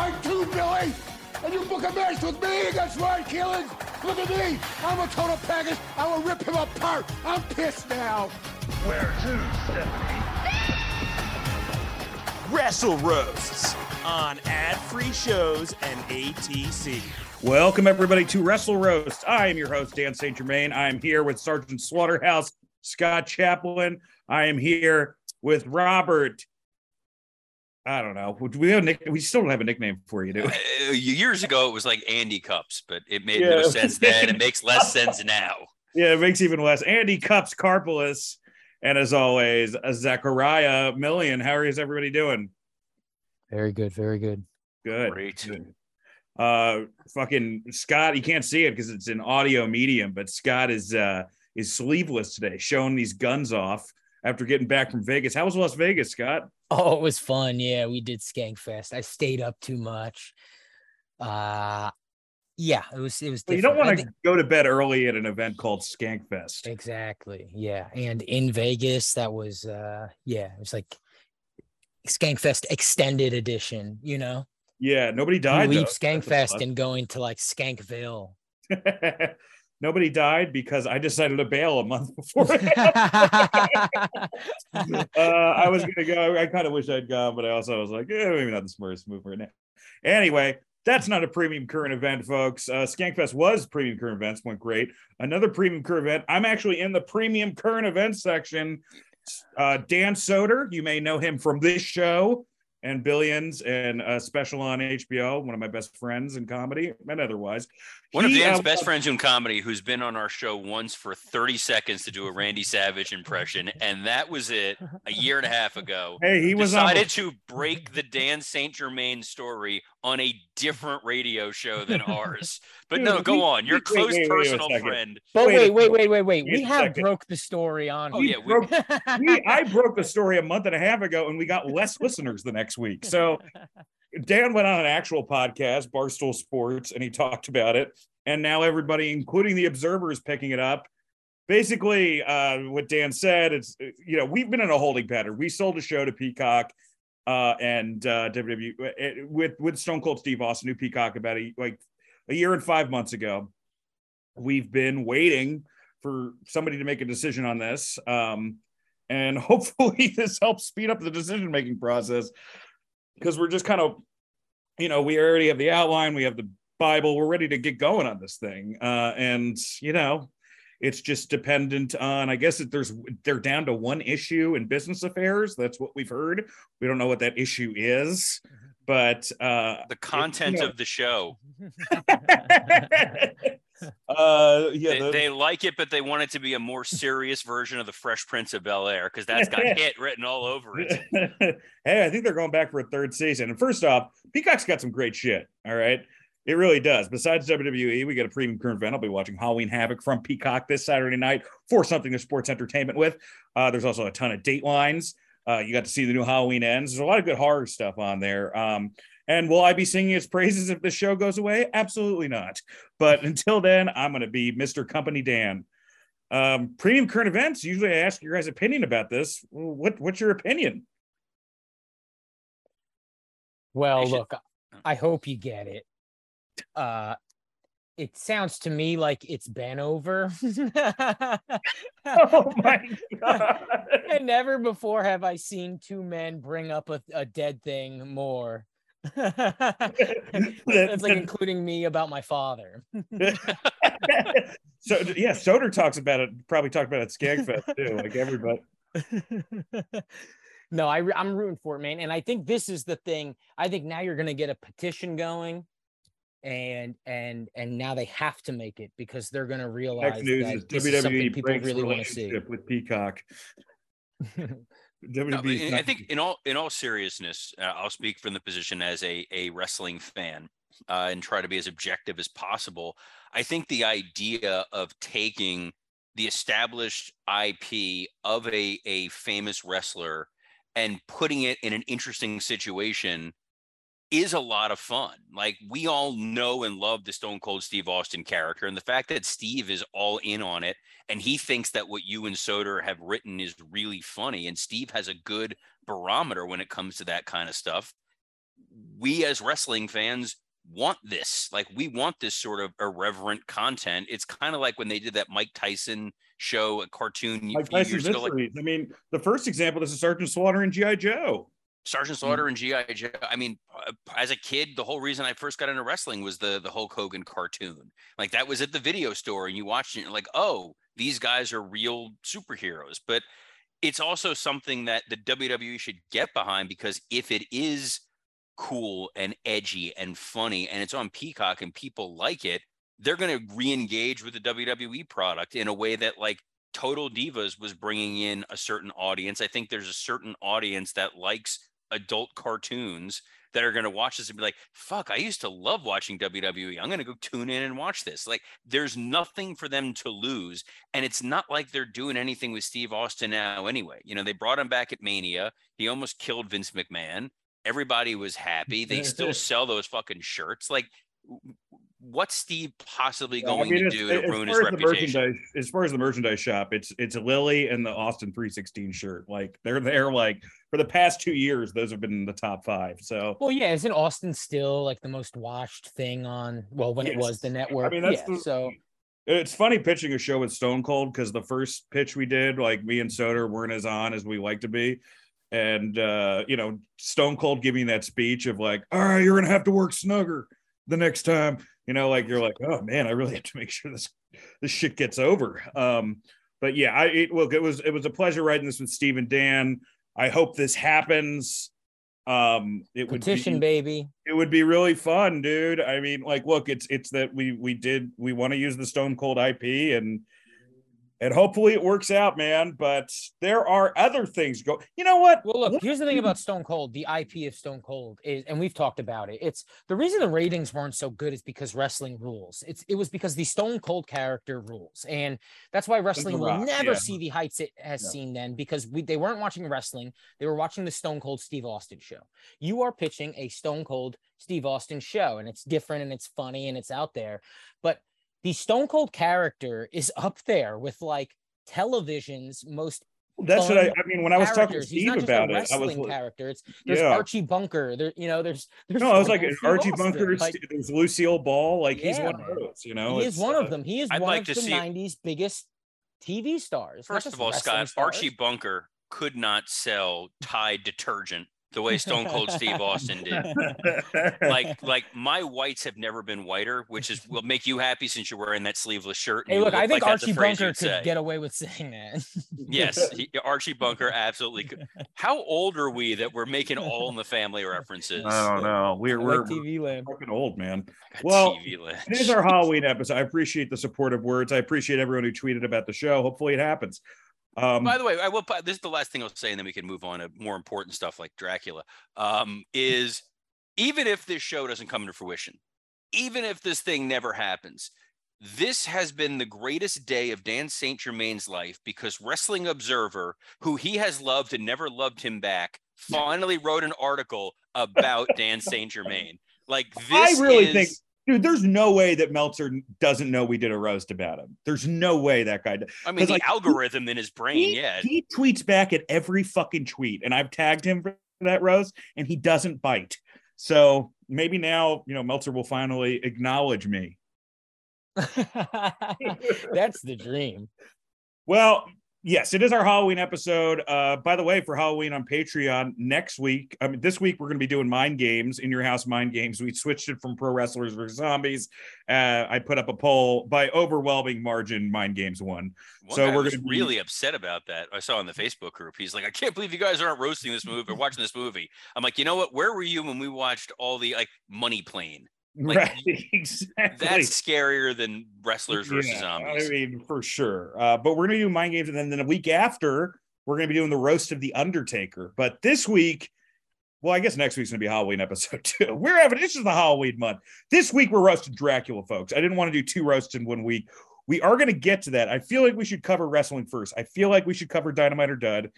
Are too tight too, Billy! And you book a match with me against Ryan Keelan! Look at me! I'm a total package! I will rip him apart! I'm pissed now! Where to, Stephanie? Wrestle Roasts on ad-free shows and ATC. Welcome everybody to Wrestle Roast. I am your host Dan St. Germain. I am here with Sergeant Slaughterhouse Scott Chaplin. I am here with Robert. I don't know. We have a nick- we still don't have a nickname for you, do we? Uh, years ago, it was like Andy Cups, but it made Yeah. no sense then. It makes less sense now. Yeah, it makes even less. Andy Cups Carpolis, and as always, uh, Zachariah Million. How is everybody doing? Very good, very good. Good. Great. Good. Uh, fucking Scott. You can't see it because it's an audio medium, but Scott is uh is sleeveless today, showing these guns off after getting back from Vegas. How was Las Vegas, Scott? Oh, it was fun. Yeah, we did Skankfest. I stayed up too much. Uh yeah, it was it was Well, you don't want to think- go to bed early at an event called Skankfest. exactly. Yeah. And in Vegas, that was uh yeah, it was like Skankfest extended edition, you know. Yeah, nobody You died. leave though. Skankfest and going to like Skankville. nobody died because I decided to bail a month before. uh, I was gonna go. I kind of wish I'd gone, but I also was like, eh, maybe not the smartest move right now. Anyway, that's not a premium current event, folks. Uh, Skankfest was premium current events, went great. Another premium current event. I'm actually in the premium current events section. Uh, Dan Soder, you may know him from this show and Billions and a special on HBO. One of my best friends in comedy and otherwise. One of Dan's uh, best friends in comedy, who's been on our show once for 30 seconds to do a Randy Savage impression, and that was it a year and a half ago. Hey, he was on decided to break the Dan St. Germain story on a different radio show than ours. But Dude, no, go we- on. Your wait, close wait, wait personal second. friend. But Wait wait, wait, wait, wait, wait. wait We have second. broke the story on Oh, here. yeah, we- broke- we, I broke the story a month and a half ago, and we got less listeners the next week. So Dan went on an actual podcast, Barstool Sports, and he talked about it. And now everybody, including the Observer, is picking it up. Basically, uh, what Dan said, it's you know we've been in a holding pattern. We sold a show to Peacock uh, and uh, WWE uh, with with Stone Cold Steve Austin, new Peacock, about a, like a year and five months ago. We've been waiting for somebody to make a decision on this. Um, and hopefully this helps speed up the decision making process because we're just kind of you know we already have the outline we have the bible we're ready to get going on this thing. Uh, and you know it's just dependent on i guess that there's they're down to one issue in business affairs that's what we've heard. We don't know what that issue is but uh The content know- of the show. uh yeah They, the- they like it, but they want it to be a more serious version of the Fresh Prince of Bel Air because that's got hit written all over it. hey, I think they're going back for a third season. And first off, Peacock's got some great shit. All right. It really does. Besides WWE, we got a premium current event. I'll be watching Halloween Havoc from Peacock this Saturday night for something to sports entertainment with. Uh, there's also a ton of datelines. Uh, you got to see the new Halloween ends. There's a lot of good horror stuff on there. Um, and will I be singing its praises if the show goes away? Absolutely not. But until then, I'm going to be Mr. Company Dan. Um, premium current events. Usually, I ask your guys' opinion about this. What What's your opinion? Well, They should- look, I hope you get it. Uh it sounds to me like it's been over. Oh my god! and never before have I seen two men bring up a, a dead thing more. It's like including me about my father. so yeah, Soder talks about it. Probably talked about it at Skankfest too. Like everybody. no, I, I'm rooting for it, man. And I think this is the thing. I think now you're going to get a petition going, and and and now they have to make it because they're going to realize Next news that is this is something people really want to see. with Peacock. No, WWE but 's I think in all in all seriousness, uh, I'll speak from the position as a a wrestling fan uh, and try to be as objective as possible. I think the idea of taking the established IP of a a famous wrestler and putting it in an interesting situation is a lot of fun. Like we all know and love the Stone Cold Steve Austin character, and the fact that Steve is all in on it, and he thinks that what you and Soder have written is really funny, and Steve has a good barometer when it comes to that kind of stuff. We as wrestling fans want this. Like we want this sort of irreverent content. It's kind of like when they did that Mike Tyson show, a cartoon Mike few Tyson's years ago. Like, I mean, the first example this is Sergeant Slaughter and GI Joe. Sergeant Slaughter and GI Joe. I mean, uh, as a kid, the whole reason I first got into wrestling was the the Hulk Hogan cartoon. Like that was at the video store, and you watched it, and you're like, oh, these guys are real superheroes. But it's also something that the WWE should get behind because if it is cool and edgy and funny, and it's on Peacock and people like it, they're going to re-engage with the WWE product in a way that like Total Divas was bringing in a certain audience. I think there's a certain audience that likes adult cartoons that are going to watch this and be like, fuck, I used to love watching WWE. I'm going to go tune in and watch this. Like, there's nothing for them to lose. And it's not like they're doing anything with Steve Austin now anyway. You know, they brought him back at Mania. He almost killed Vince McMahon. Everybody was happy. They still sell those fucking shirts. Like, what's Steve possibly I going mean, to do to as ruin far his as the reputation? merchandise- as far as the merchandise shop, it's it's Lily and the Austin 316 shirt. Like they're there like for the past two years, those have been in the top five. So Well, yeah, isn't Austin still like the most watched thing on? Well, when it was the network. I mean, that's yeah, the- so it's funny pitching a show with Stone Cold because the first pitch we did, like me and Soder weren't as on as we like to be. And uh, you know, Stone Cold giving that speech of like, all right, you're gonna have to work snugger the next time. You know, like you're like, oh man, I really have to make sure this this shit gets over. Um, but yeah, I it, look, it was it was a pleasure writing this with Steve and Dan. I hope this happens. Um, it would be, baby. it would be really fun, dude. I mean, like, look, it's it's that we we did we want to use the Stone Cold IP and and hopefully it works out, man. But there are other things go. You know what? Well, look, What- here's the thing about Stone Cold. The IP of Stone Cold is, and we've talked about it. It's the reason the ratings weren't so good is because wrestling rules. It's it was because the Stone Cold character rules, and that's why wrestling will Rock, never yeah. see the heights it has No. seen then because we they weren't watching wrestling. They were watching the Stone Cold Steve Austin show. You are pitching a Stone Cold Steve Austin show, and it's different and it's funny and it's out there, but the Stone Cold character is up there with like television's most That's what I. I mean, when I was talking to characters. He's Steve not just about a it, I was wrestling like, character. It's there's Yeah. Archie Bunker. There, you know, there's there's no, I was like Archie Austin. Bunker. Like, There's Lucille Ball. Like he's one of those. You know, he is one uh, of them. He is I'd one like of to the see- '90s biggest TV stars. First of all, wrestling Scott, Archie. Bunker could not sell Tide detergent the way Stone Cold Steve Austin did. Like, like my whites have never been whiter, which is will make you happy since you're wearing that sleeveless shirt. Hey, you look, I think like Archie Bunker could say. get away with saying that. Yes, he, Archie Bunker absolutely could. How old are we that we're making all in the family references? I don't know. We're I we're, like TV land. we're fucking old, man. God, Well, TV land. It is our Halloween episode. I appreciate the supportive words. I appreciate everyone who tweeted about the show. Hopefully, it happens. Um, By the way, I will. This is the last thing I'll say, and then we can move on to more important stuff like Dracula. Um, is even if this show doesn't come to fruition, even if this thing never happens, this has been the greatest day of Dan St. Germain's life because Wrestling Observer, who he has loved and never loved him back, finally wrote an article about Dan St. Germain. Like this, I really is, think, dude, there's no way that Meltzer doesn't know we did a roast about him. There's no way that guy. I mean, the like, he- algorithm in his brain. He, yeah, he tweets back at every fucking tweet, and I've tagged him for that roast, and he doesn't bite. So maybe now, you know, Meltzer will finally acknowledge me. That's the dream. Well, yes, it is our Halloween episode. Uh, by the way, for Halloween on Patreon next week, I mean, this week we're going to be doing mind games in your house. Mind games. We switched it from pro wrestlers versus zombies. Uh, I put up a poll by overwhelming margin. Mind games won. One So we're was gonna be- really upset about that. I saw in the Facebook group. He's like, I can't believe you guys aren't roasting this movie or watching this movie. I'm like, you know what? Where were you when we watched all the like Money Plane? Like, right? Exactly. That's scarier than wrestlers versus Yeah, zombies. I mean, for sure. Uh, but we're gonna do mind games, and then, then a week after, we're to be doing the roast of the Undertaker. But this week, well, I guess next week's to be Halloween episode too. We're having this is the Halloween month. This week we're roasting Dracula, folks. I didn't want to do two roasts in one week. We are to get to that. I feel like we should cover wrestling first. I feel like we should cover Dynamite or Dud,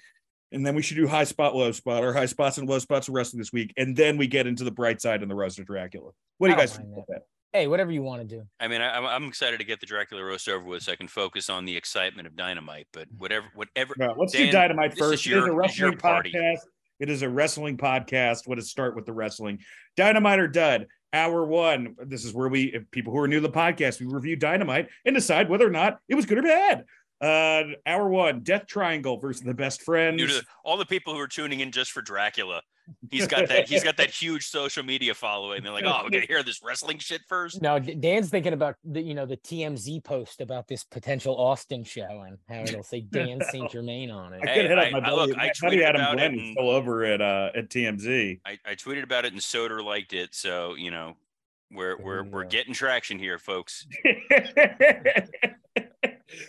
and then we should do high spot, low spot, or high spots and low spots of wrestling this week, and then we get into the bright side and the roast of Dracula. What do you guys mind think about that? Hey, whatever you want to do. I mean, I, I'm- I'm excited to get the Dracula roast over with, so I can focus on the excitement of Dynamite. But whatever, whatever. Well, let's Dan, do Dynamite this is first. your- it is a this is your wrestling podcast. It is a wrestling podcast. What does start with the wrestling? Dynamite or Dud? Hour one. This is where we, if people who are new to the podcast, we review Dynamite and decide whether or not it was good or bad. Uh, hour one, Death Triangle versus the Best Friends. New to all the people who are tuning in just for Dracula. He's got that. He's got that huge social media following. They're like, oh, we're gonna hear this wrestling shit first. No, Dan's thinking about the you know the TMZ post about this potential Austin show and how it'll say Dan St. Germain on I it. Hey, could hit up I- my I- buddy, look, I buddy tweeted Adam about it Glenn is and- still over at uh at TMZ. I, I tweeted about it and Soder liked it. So you know, we're we're we're getting traction here, folks.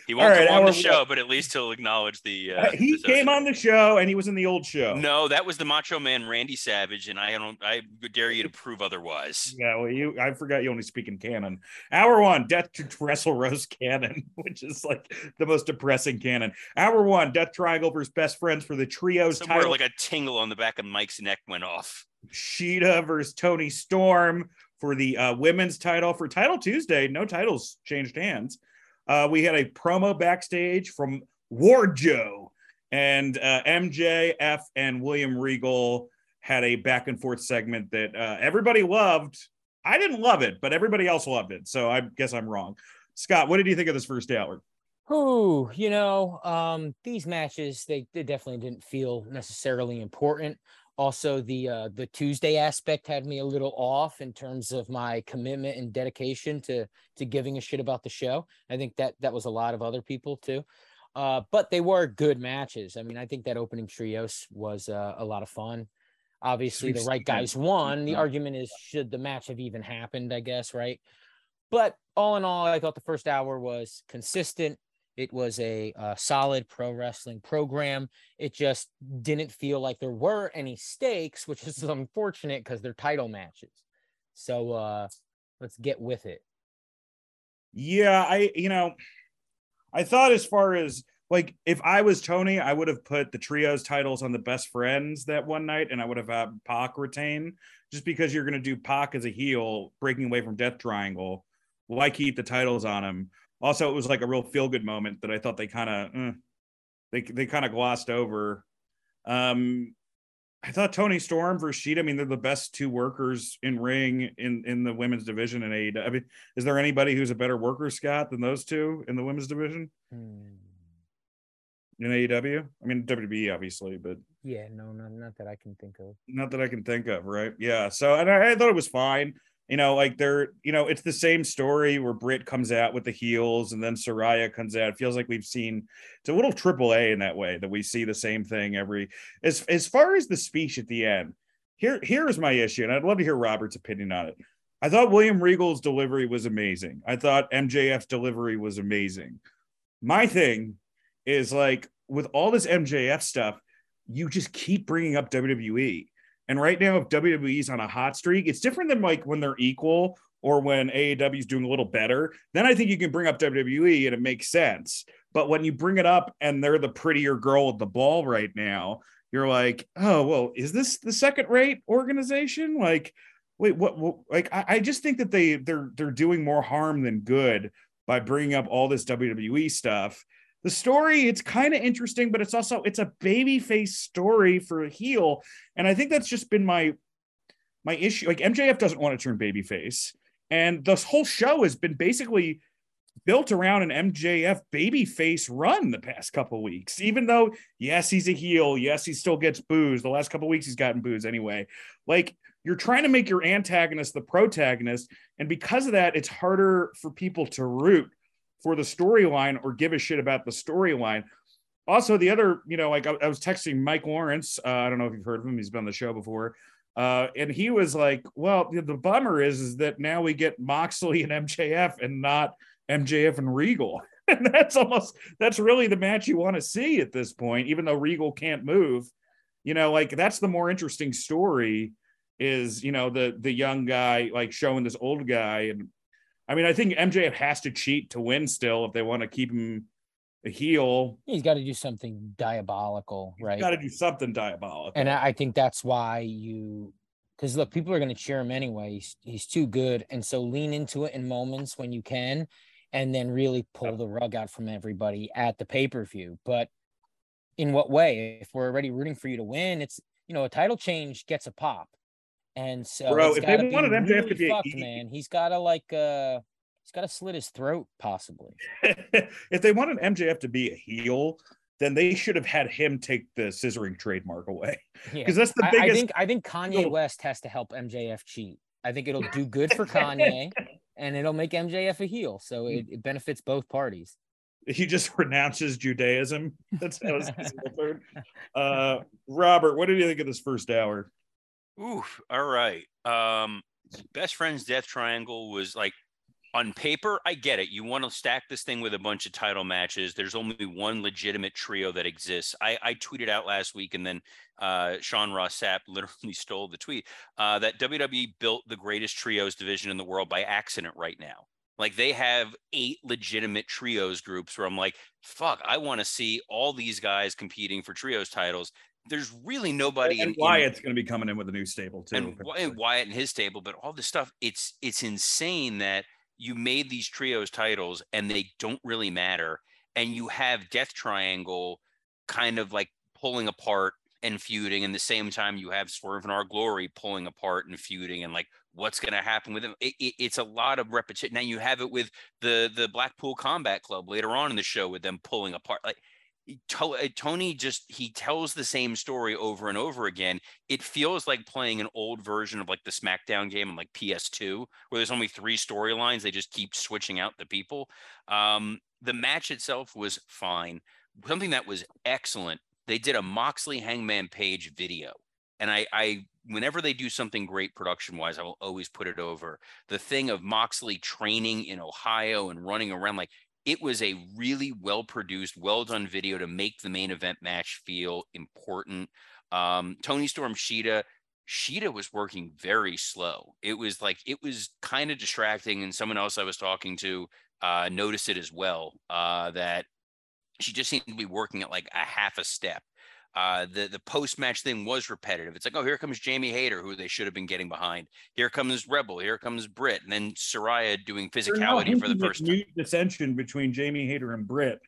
He won't right, come on the show, but at least he'll acknowledge the. Uh, he the came on the show and he was in the old show. No, that was the Macho Man Randy Savage, and I don't. I dare you to prove otherwise. Yeah, well, you I forgot you only speak in canon. Hour one, Death to Wrestle Rose canon, which is like the most depressing canon. Hour one, Death Triangle versus Best Friends for the trios Somewhere title. like a tingle on the back of Mike's neck went off. Shida versus Toni Storm for the uh, women's title for Title Tuesday. No titles changed hands. Uh, we had a promo backstage from Ward Joe and uh, MJF and William Regal had a back and forth segment that uh, everybody loved. I didn't love it, but everybody else loved it. So I guess I'm wrong. Scott, what did you think of this first hour? Who, you know, um, these matches they, they definitely didn't feel necessarily important. Also, the uh, the Tuesday aspect had me a little off in terms of my commitment and dedication to to giving a shit about the show. I think that that was a lot of other people too. Uh, but they were good matches. I mean, I think that opening trios was uh, a lot of fun. Obviously, the right guys won. The argument is should the match have even happened? I guess right. But all in all, I thought the first hour was consistent. It was a uh, solid pro wrestling program. It just didn't feel like there were any stakes, which is unfortunate because they're title matches. So uh, let's get with it. Yeah, I you know, I thought as far as like if I was Tony, I would have put the trios titles on the best friends that one night, and I would have had Pac retain just because you're going to do Pac as a heel, breaking away from Death Triangle. Why keep the titles on him? Also, it was like a real feel good moment that I thought they kind of they they kind of glossed over. Um, I thought Toni Storm versus Shida. I mean, they're the best two workers in ring in in the women's division in AEW. I mean, is there anybody who's a better worker, Scott, than those two in the women's division Hmm. in AEW? I mean, WWE, obviously, but Yeah, no, no, not that I can think of. not that I can think of, right? Yeah. So, and I, I thought it was fine. You know, like they're, you know, it's the same story where Britt comes out with the heels and then Saraya comes out. It feels like we've seen it's a little triple A in that way that we see the same thing every as as far as the speech at the end. Here, here's my issue, and I'd love to hear Robert's opinion on it. I thought William Regal's delivery was amazing. I thought MJF's delivery was amazing. My thing is like with all this MJF stuff, you just keep bringing up WWE. And right now, if WWE's on a hot streak, it's different than like when they're equal or when AEW is doing a little better. Then I think you can bring up WWE and it makes sense. But when you bring it up and they're the prettier girl with the ball right now, you're like, oh well, is this the second rate organization? Like, wait, what? what like, I, I just think that they they're they're doing more harm than good by bringing up all this WWE stuff the story it's kind of interesting but it's also it's a baby face story for a heel. And i think that's just been my my issue. Like mjf doesn't want to turn baby face and this whole show has been basically built around an mjf baby face run the past couple weeks. Even though yes he's a heel yes he still gets booze the last couple weeks he's gotten booze anyway. Like you're trying to make your antagonist the protagonist. And because of that it's harder for people to root for the storyline or give a shit about the storyline. Also, the other, you know, like I, I was texting Mike Lawrence. Uh, I don't know if you've heard of him. He's been on the show before. Uh, and he was like, well, the, the bummer is, is that now we get Moxley and MJF and not MJF and Regal. and that's almost that's really the match you want to see at this point, even though Regal can't move. You know, like that's the more interesting story is you know the the young guy like showing this old guy and I mean I think MJF has to cheat to win still if they want to keep him a heel. He's got to do something diabolical, right? He's got to do something diabolical. And I I think that's why you, because look, people are going to cheer him anyway. He's, he's too good. And so lean into it in moments when you can, and then really pull the rug out from everybody at the pay per view. But in what way? If we're already rooting for you to win, it's, you know, a title change gets a pop. And so, Bro, if they wanted MJF to be a fucked, heel- man, he's got to like, uh, he's got to slit his throat possibly. if they wanted MJF to be a heel, then they should have had him take the scissoring trademark away. Yeah. Because that's the I, I biggest think I think Kanye Little- West has to help MJF cheat. I think it'll do good for Kanye and it'll make MJF a heel. So it, it benefits both parties. he just renounces Judaism. That's that was his whole third. Uh Robert, what did you think of this first hour? Oof. All right. Um, best friends death triangle was like on paper, I get it. You want to stack this thing with a bunch of title matches. There's only one legitimate trio that exists. I, I tweeted out last week, and then uh, Sean Ross Sapp literally stole the tweet uh, that WWE built the greatest trios division in the world by accident right now. Like they have eight legitimate trios groups where I'm like, fuck, I want to see all these guys competing for trios titles. There's really nobody and in, Wyatt's going to be coming in with a new stable too. and, and Wyatt and his table, but all this stuff, it's it's insane that you made these trios titles and they don't really matter. And you have Death Triangle kind of like pulling apart and feuding, and the same time you have Swerve in Our Glory pulling apart and feuding, and like what's going to happen with them. It, it- it's a lot of repetition. Now you have it with the the Blackpool Combat Club later on in the show with them pulling apart. Like Tony just he tells the same story over and over again. It feels like playing an old version of like the SmackDown game on like PS2, where there's only three storylines. They just keep switching out the people. Um, the match itself was fine. Something that was excellent. They did a Moxley Hangman Page video, and I, I whenever they do something great production wise, I will always put it over. The thing of Moxley training in Ohio and running around like it was a really well produced, well done video to make the main event match feel important. Um, Toni Storm Shida, Shida was working very slow. It was like it was kind of distracting, and someone else I was talking to uh, noticed it as well. Uh, that she just seemed to be working at like a half a step. Uh, the the post match thing was repetitive. It's like, oh, here comes Jamie Hayter, who they should have been getting behind. Here comes Rebel. Here comes Britt, and then Saraya doing physicality for the first time. new dissension between Jamie Hayter and Britt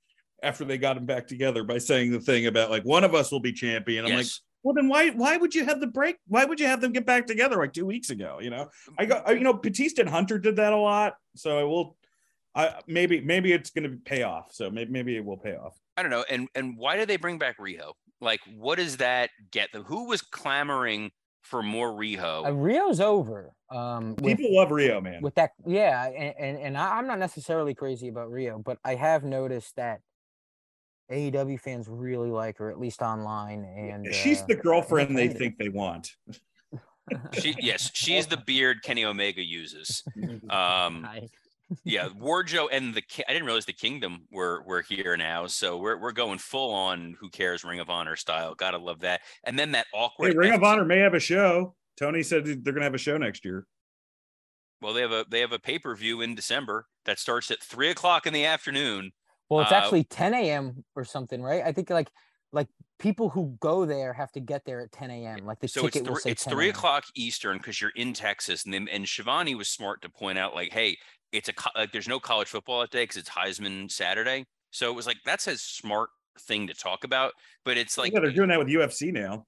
after they got him back together by saying the thing about like one of us will be champion. I'm like, well, then why why would you have the break? Why would you have them get back together like two weeks ago? You know, I got you know Batista and Hunter did that a lot, so I will. I maybe maybe it's going to pay off. So maybe maybe it will pay off. I don't know. And and why did they bring back Riho? Like, what does that get them? Who was clamoring for more Riho? Uh, Riho's over. Um, with, People love Riho, man. with that, yeah, and and, and I, I'm not necessarily crazy about Riho, but I have noticed that AEW fans really like her, at least online. And She's uh, the girlfriend they think they want. she, yes, she's the beard Kenny Omega uses. Um, I- yeah, Warjo and the I didn't realize the Kingdom were were here now, so we're we're going full on Who cares Ring of Honor style. Gotta love that. And then that awkward. Hey, Ring of Honor may have a show. Tony said they're going to have a show next year. Well, they have a they have a pay per view in December that starts at three o'clock in the afternoon. well, it's Uh, actually 10 a.m. or something, right? I think like like people who go there have to get there at 10 a.m. Like the so it's ticket will three, say it's 10 three o'clock Eastern because you're in Texas, and then and Shivani was smart to point out like, hey, it's a like there's no college football that day because it's Heisman Saturday. So it was like that's a smart thing to talk about, but it's like yeah, they're doing that with UFC now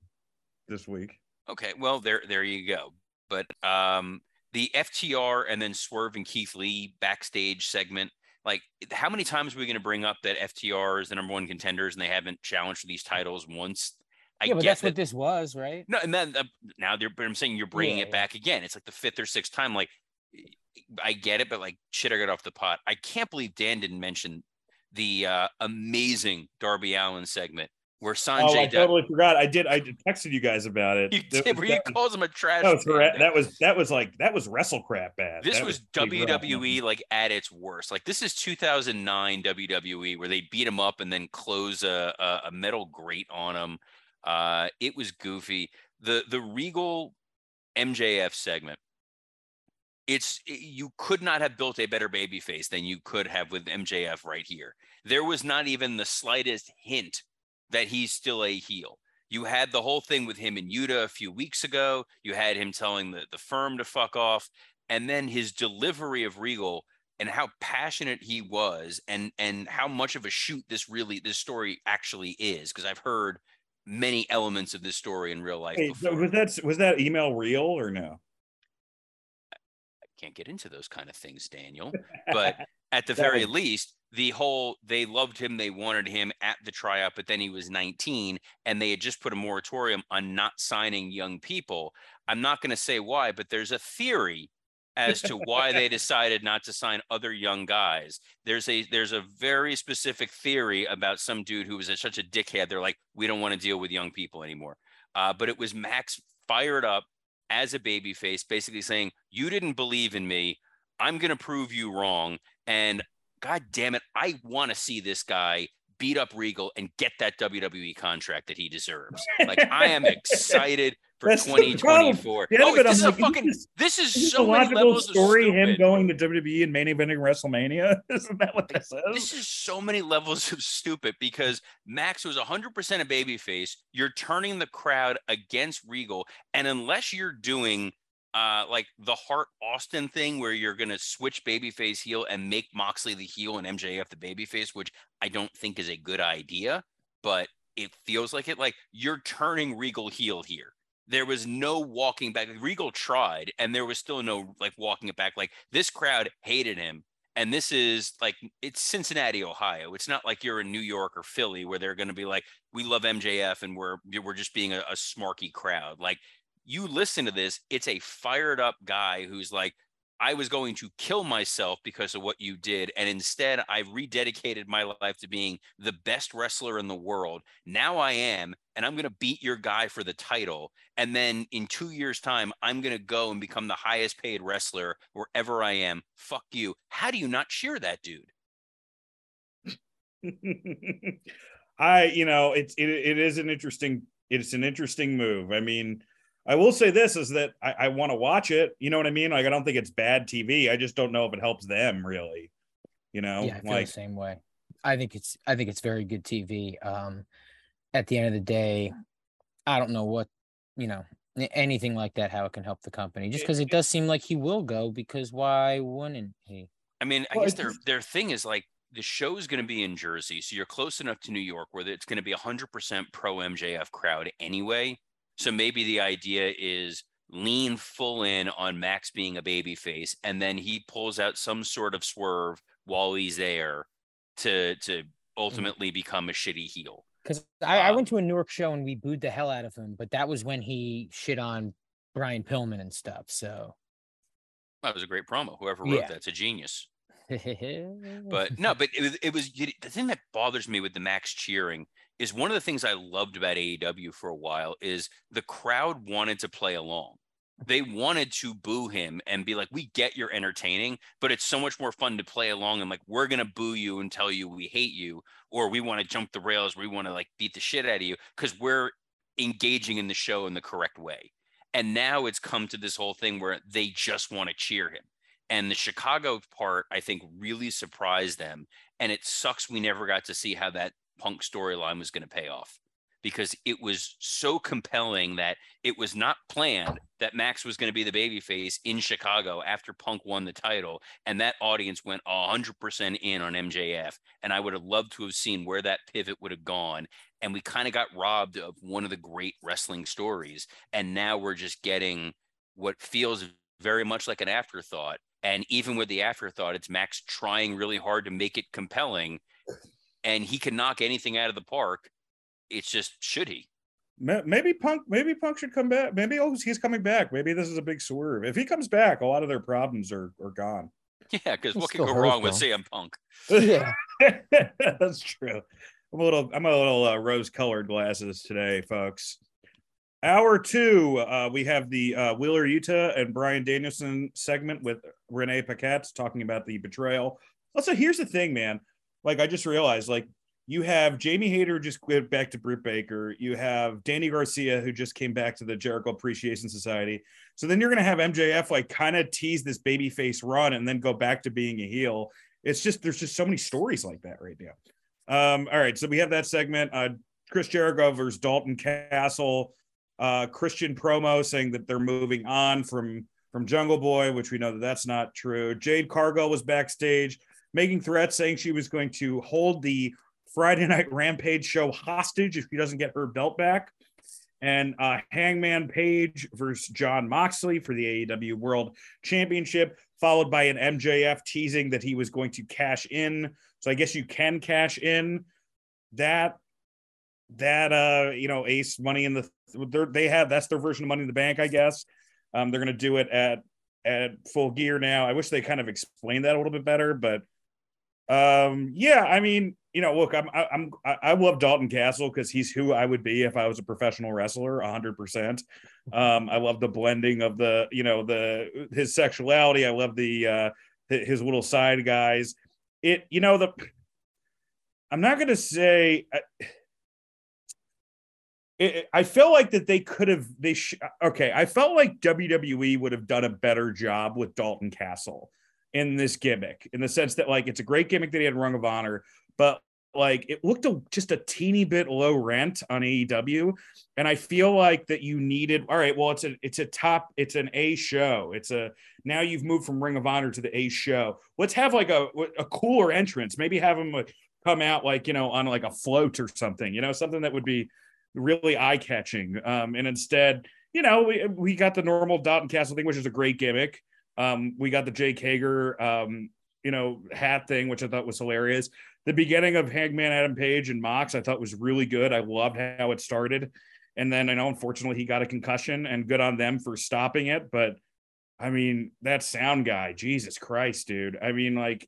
this week. okay, well there there you go. But um, the FTR and then Swerve and Keith Lee backstage segment. Like, how many times are we going to bring up that FTR is the number one contenders and they haven't challenged for these titles once? I yeah, but get that's that what this was, right? no, and then uh, now they're, but I'm saying you're bringing Yeah, it yeah. back again. It's like the fifth or sixth time. Like, I get it, but like, shit, I got off the pot. I can't believe Dan didn't mention the uh, amazing Darby Allin segment where Sonjay. Oh, I Dutt- totally forgot. I did. I texted you guys about it. you did, was- where he that, calls him a trash. that was. That was that was like that was wrestle crap bad. This That was big rough. WWE like at its worst. Like this is 2009 WWE where they beat him up and then close a, a, a metal grate on him. Uh, it was goofy. The the Regal MJF segment. It's you could not have built a better baby face than you could have with MJF right here. There was not even the slightest hint that he's still a heel. You had the whole thing with him and Yuta a few weeks ago. You had him telling the, the firm to fuck off and then his delivery of Regal and how passionate he was and and how much of a shoot this really this story actually is because I've heard many elements of this story in real life Hey, so was that was that email real or no? Can't get into those kind of things, Daniel. But at the very was- least, the whole they loved him, they wanted him at the tryout, but then he was 19 and they had just put a moratorium on not signing young people. I'm not going to say why, but there's a theory as to why they decided not to sign other young guys. There's a there's a very specific theory about some dude who was a, such a dickhead. They're like, we don't want to deal with young people anymore. Uh, but it was Max fired up as a babyface, basically saying, "You didn't believe in me. I'm going to prove you wrong." And God damn it, I want to see this guy beat up Regal and get that WWE contract that he deserves. Like I am excited for That's 2024. Yeah, oh, this is I'm a like, fucking. this is- This is Isn't so many logical levels story him going to WWE and main eventing WrestleMania? Isn't that what this This is? is so many levels of stupid because Max was 100% a babyface. You're turning the crowd against Regal. And unless you're doing uh, like the Hart Austin thing where you're going to switch babyface heel and make Moxley the heel and MJF the babyface, which I don't think is a good idea, but it feels like it. Like you're turning Regal heel here. There was no walking back. Regal tried, and there was still no like walking it back. Like this crowd hated him and this is like it's Cincinnati, Ohio. It's not like you're in New York or Philly where they're going to be like, we love MJF and we're we're just being a, a smarky crowd. Like you listen to this, it's a fired up guy who's like, I was going to kill myself because of what you did, and instead I rededicated my life to being the best wrestler in the world. Now I am, and I'm going to beat your guy for the title. And then in two years' time, I'm going to go and become the highest paid wrestler wherever I am. Fuck you. How do you not cheer that dude? I, you know, it's it, it is an interesting it's an interesting move. I mean, I will say this is that I, I want to watch it. You know what I mean? Like I don't think it's bad TV. I just don't know if it helps them really. You know, yeah, I feel like the same way. I think it's I think it's very good TV. Um, at the end of the day, I don't know what you know anything like that how it can help the company. Just because it does seem like he will go. Because why wouldn't he? I mean, I Well, guess their their thing is like the show is going to be in Jersey, so you're close enough to New York where it's going to be a hundred percent pro MJF crowd anyway. So maybe the idea is lean full in on Max being a baby face, and then he pulls out some sort of swerve while he's there to to ultimately become a shitty heel. Because I, I Um, went to a Newark show and we booed the hell out of him, but that was when he shit on Brian Pillman and stuff. So, That was a great promo. Whoever wrote Yeah. that's a genius. But no, but it was, it was the thing that bothers me with the Max cheering is one of the things I loved about AEW for a while is the crowd wanted to play along. They wanted to boo him and be like, "We get you're entertaining, but it's so much more fun to play along and like we're gonna boo you and tell you we hate you, or we want to jump the rails, we want to like beat the shit out of you because we're engaging in the show in the correct way." And now it's come to this whole thing where they just want to cheer him. And the Chicago part, I think, really surprised them. And it sucks we never got to see how that punk storyline was going to pay off because it was so compelling that it was not planned that Max was going to be the babyface in Chicago after Punk won the title. And that audience went 100% in on MJF. And I would have loved to have seen where that pivot would have gone. And we kind of got robbed of one of the great wrestling stories. And now we're just getting what feels very much like an afterthought. And even with the afterthought, it's Max trying really hard to make it compelling. And he can knock anything out of the park. It's just, should he? maybe Punk maybe Punk should come back. Maybe oh he's coming back. Maybe this is a big swerve. If he comes back, a lot of their problems are are gone. Yeah, because what could go hurt, wrong with though. CM Punk? yeah, That's true. I'm a little I'm a little uh, rose colored glasses today, folks. Hour two, uh, we have the uh, Wheeler Yuta and Bryan Danielson segment with Renee Paquette talking about the betrayal. Also, here's the thing, man. Like I just realized, like you have Jamie Hayter just quit back to Britt Baker. You have Danny Garcia who just came back to the Jericho Appreciation Society. So then you're gonna have MJF like kind of tease this babyface run and then go back to being a heel. It's just there's just so many stories like that right now. Um, all right, so we have that segment. Uh, Chris Jericho versus Dalton Castle. Uh, Christian promo saying that they're moving on from from Jungle Boy, which we know that that's not true. Jade Cargill was backstage making threats, saying she was going to hold the Friday Night Rampage show hostage if she doesn't get her belt back. And uh, Hangman Page versus Jon Moxley for the AEW World Championship, followed by an MJF teasing that he was going to cash in. So I guess you can cash in that that uh you know ace money in the they have that's their version of money in the bank i guess. Um they're gonna do it at at full gear now. I wish they kind of explained that a little bit better but um yeah i mean you know look i'm i'm i love dalton castle because he's who i would be if i was a professional wrestler 100% um i love the blending of the you know the his sexuality. I love the uh his little side guys. It you know the i'm not gonna say it, I felt like that they could have they sh- okay I felt like WWE would have done a better job with Dalton Castle in this gimmick in the sense that like it's a great gimmick that he had Ring of Honor but like it looked a, just a teeny bit low rent on AEW and I feel like that you needed all right well it's a it's a top it's an A show. It's a now you've moved from Ring of Honor to the A show. Let's have like a a cooler entrance. Maybe have him uh, come out like you know on like a float or something you know something that would be really eye catching. Um, and instead, you know, we, we got the normal Dalton Castle thing, which is a great gimmick. Um, we got the Jake Hager, um, you know, hat thing, which I thought was hilarious. The beginning of Hangman Adam Page and Mox, I thought was really good. I loved how it started. And then I know, unfortunately, he got a concussion, and good on them for stopping it. But I mean, that sound guy, Jesus Christ, dude. I mean, like,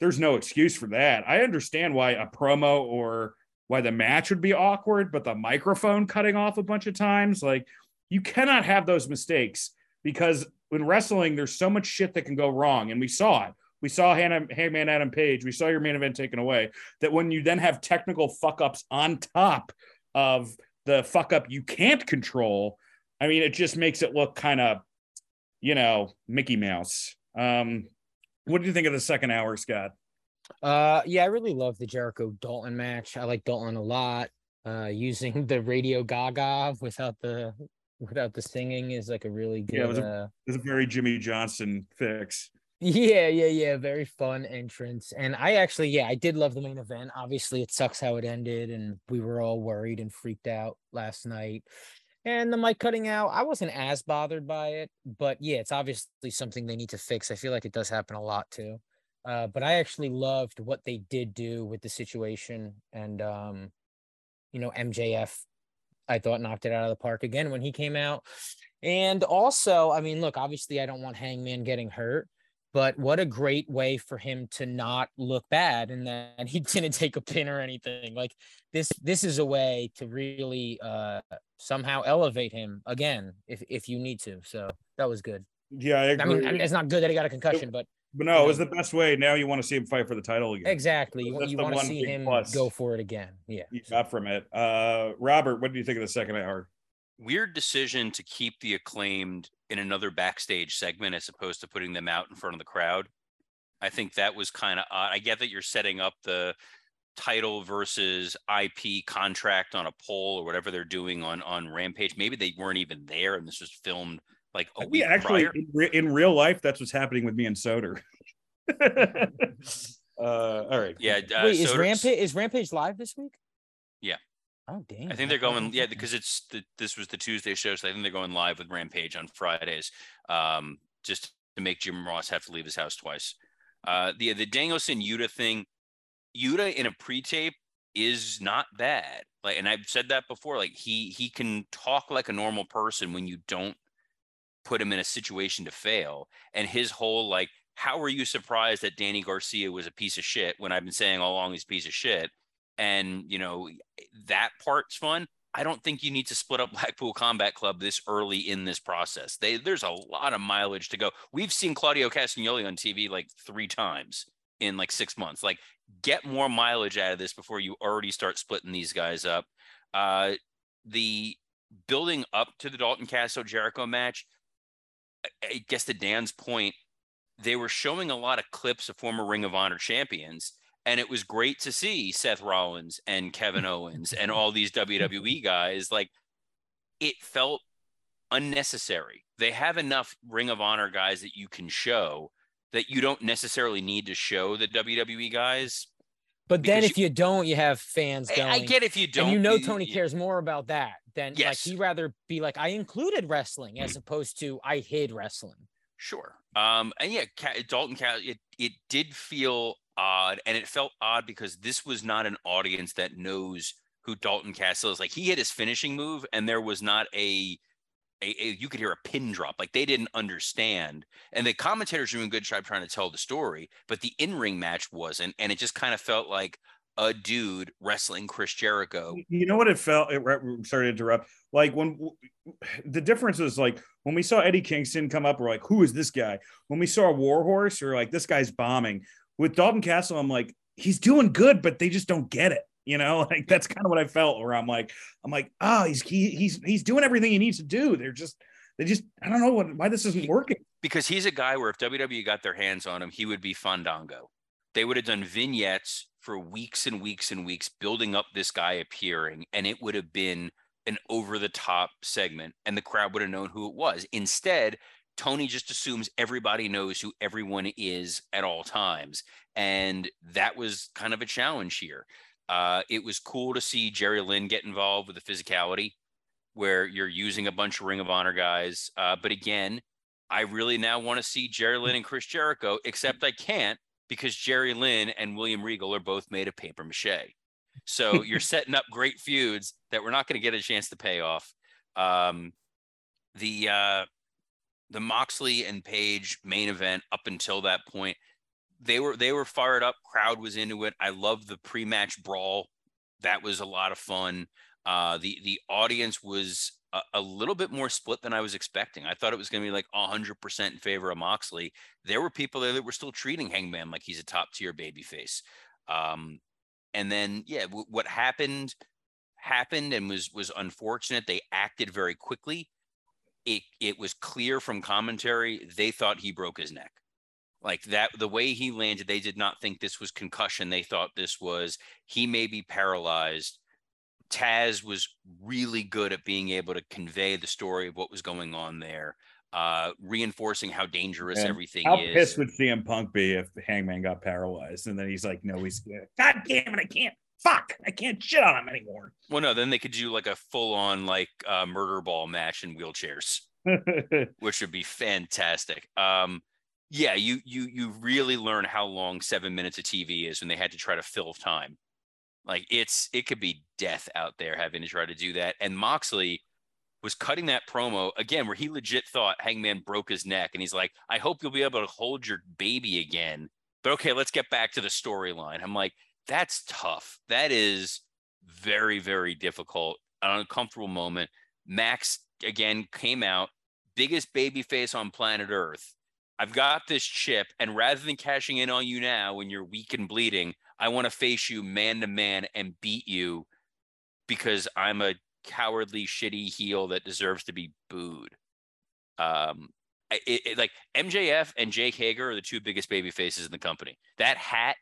there's no excuse for that. I understand why a promo or why the match would be awkward, but the microphone cutting off a bunch of times, like you cannot have those mistakes because in wrestling, there's so much shit that can go wrong. And we saw it. We saw Hannah, Hangman Adam Page. We saw your main event taken away. That when you then have technical fuck ups on top of the fuck up you can't control, I mean, it just makes it look kind of, you know, Mickey Mouse. Um, what do you think of the second hour, Scott? Uh, yeah, I really love the Jericho Dalton match. I like Dalton a lot. Uh, using the Radio Gaga without the without the singing is like a really good. Yeah, it was a, uh, it was a very Jimmy Johnson fix. Yeah, yeah, yeah. Very fun entrance. And I actually, yeah, I did love the main event. Obviously, it sucks how it ended, and we were all worried and freaked out last night. And the mic cutting out, I wasn't as bothered by it, but yeah, it's obviously something they need to fix. I feel like it does happen a lot too. Uh, but I actually loved what they did do with the situation. And, um, you know, MJF, I thought knocked it out of the park again when he came out. And also, I mean, look, obviously, I don't want Hangman getting hurt, but what a great way for him to not look bad and that he didn't take a pin or anything. Like this, this is a way to really uh, somehow elevate him again if if you need to. So that was good. Yeah, I agree. I mean, it's not good that he got a concussion, but but no, it was the best way. Now you want to see him fight for the title again. Exactly. You, you want to see him plus. go for it again. Yeah. You got from it. Uh, Robert, what do you think of the second hour? Weird decision to keep the acclaimed in another backstage segment as opposed to putting them out in front of the crowd. I think that was kind of odd. I get that you're setting up the title versus IP contract on a poll or whatever they're doing on on Rampage. Maybe they weren't even there and this was filmed like a week actually, prior. in, re- in real life, that's what's happening with me and Soder. uh, all right. Yeah. Uh, Wait, is Rampage is Rampage live this week? Yeah. Oh damn. I think they're going, yeah, because it's the this was the Tuesday show, so I think they're going live with Rampage on Fridays, um, just to make Jim Ross have to leave his house twice. Uh, the the Danielson Yuta thing, Yuta in a pre-tape is not bad. Like, and I've said that before. Like he he can talk like a normal person when you don't put him in a situation to fail. And his whole like, how were you surprised that Danny Garcia was a piece of shit when I've been saying all along he's a piece of shit? and you know that part's fun. I don't think you need to split up Blackpool Combat Club this early in this process. They, there's a lot of mileage to go. We've seen Claudio Castagnoli on TV like three times in like six months. Like, get more mileage out of this before you already start splitting these guys up. Uh, the building up to the Dalton Castle Jericho match, I guess to Dan's point, they were showing a lot of clips of former Ring of Honor champions and it was great to see Seth Rollins and Kevin Owens and all these WWE guys. Like it felt unnecessary. They have enough Ring of Honor guys that you can show that you don't necessarily need to show the WWE guys. But then if you, you, don't, you have fans going. I get if you don't. And you know Tony cares more about that than yes. like he'd rather be like I included wrestling as opposed to I hid wrestling. Sure. Um and yeah, Dalton Castle, it it did feel odd, and it felt odd because this was not an audience that knows who Dalton Castle is. Like he hit his finishing move, and there was not a, a, a you could hear a pin drop. Like they didn't understand, and the commentators were doing good job trying to tell the story, but the in ring match wasn't, and it just kind of felt like a dude wrestling Chris Jericho. You know what it felt? It, sorry to interrupt. Like when the difference is like when we saw Eddie Kingston come up, we're like, who is this guy? When we saw Warhorse, we're like, this guy's bombing with Dalton Castle, I'm like, he's doing good, but they just don't get it. You know, like that's kind of what I felt where I'm like, I'm like, oh, he's he, he's he's doing everything he needs to do. They're just they just I don't know what why this isn't working. Because he's a guy where if WWE got their hands on him, he would be Fandango. They would have done vignettes for weeks and weeks and weeks building up this guy appearing, and it would have been an over the top segment, and the crowd would have known who it was. Instead, Tony just assumes everybody knows who everyone is at all times. And that was kind of a challenge here. Uh, it was cool to see Jerry Lynn get involved with the physicality where you're using a bunch of Ring of Honor guys. Uh, but again, I really now want to see Jerry Lynn and Chris Jericho, except I can't because Jerry Lynn and William Regal are both made of paper mache. So you're setting up great feuds that we're not going to get a chance to pay off. Um, the uh, the Moxley and Page main event up until that point, they were they were fired up. Crowd was into it. I love the pre-match brawl. That was a lot of fun. Uh, the the audience was a, a, little bit more split than I was expecting. I thought it was going to be like hundred percent in favor of Moxley. There were people there that were still treating Hangman like he's a top tier babyface. Um, and then yeah, w- what happened happened and was was unfortunate. They acted very quickly it it was clear from commentary they thought he broke his neck like that the way he landed they did not think this was concussion they thought this was he may be paralyzed taz was really good at being able to convey the story of what was going on there uh reinforcing how dangerous and everything how is pissed would cm punk be if hangman got paralyzed and then he's like no he's god damn it i can't fuck, I can't shit on him anymore. Well, no, then they could do like a full on like uh, murder ball match in wheelchairs, which would be fantastic. Um, yeah, you you you really learn how long seven minutes of TV is when they had to try to fill time. Like it's it could be death out there having to try to do that. And Moxley was cutting that promo again where he legit thought Hangman broke his neck, and he's like, "I hope you'll be able to hold your baby again." But okay, let's get back to the storyline. I'm like, that's tough. That is very, very difficult, an uncomfortable moment. Max again came out, biggest baby face on planet Earth. I've got this chip, and rather than cashing in on you now when you're weak and bleeding, I want to face you man to man and beat you because I'm a cowardly, shitty heel that deserves to be booed. Um, it, it, like MJF and Jake Hager are the two biggest baby faces in the company. That hat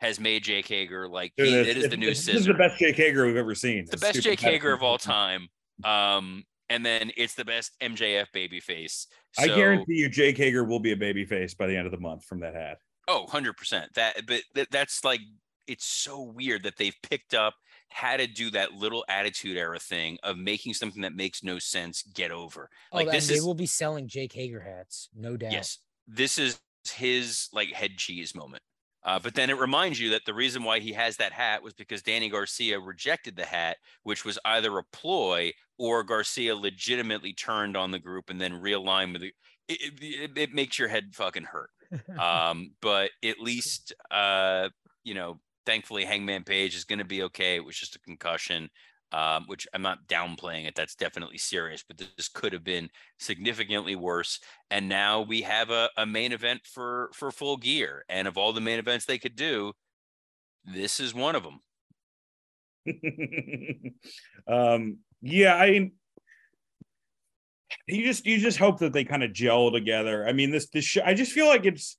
has made Jake Hager like he, it is the new this is the best Jake Hager we've ever seen. It's the best Jake Hager of all time. Um, and then it's the best MJF babyface. So, I guarantee you, Jake Hager will be a babyface by the end of the month from that hat. Oh, 100 percent. That, but that, that's like it's so weird that they've picked up how to do that little attitude era thing of making something that makes no sense get over. Oh, like this they is, will be selling Jake Hager hats, no doubt. Yes, this is his like head cheese moment. Uh, but then it reminds you that the reason why he has that hat was because Danny Garcia rejected the hat, which was either a ploy or Garcia legitimately turned on the group and then realigned with it. It, it, it makes your head fucking hurt. um, but at least, uh, you know, thankfully, Hangman Page is going to be okay. It was just a concussion, um, which I'm not downplaying it. That's definitely serious, but this could have been significantly worse. And now we have a, a main event for for full gear. And of all the main events they could do, this is one of them. um, yeah, I mean, you just you just hope that they kind of gel together. I mean, this this sh- I just feel like it's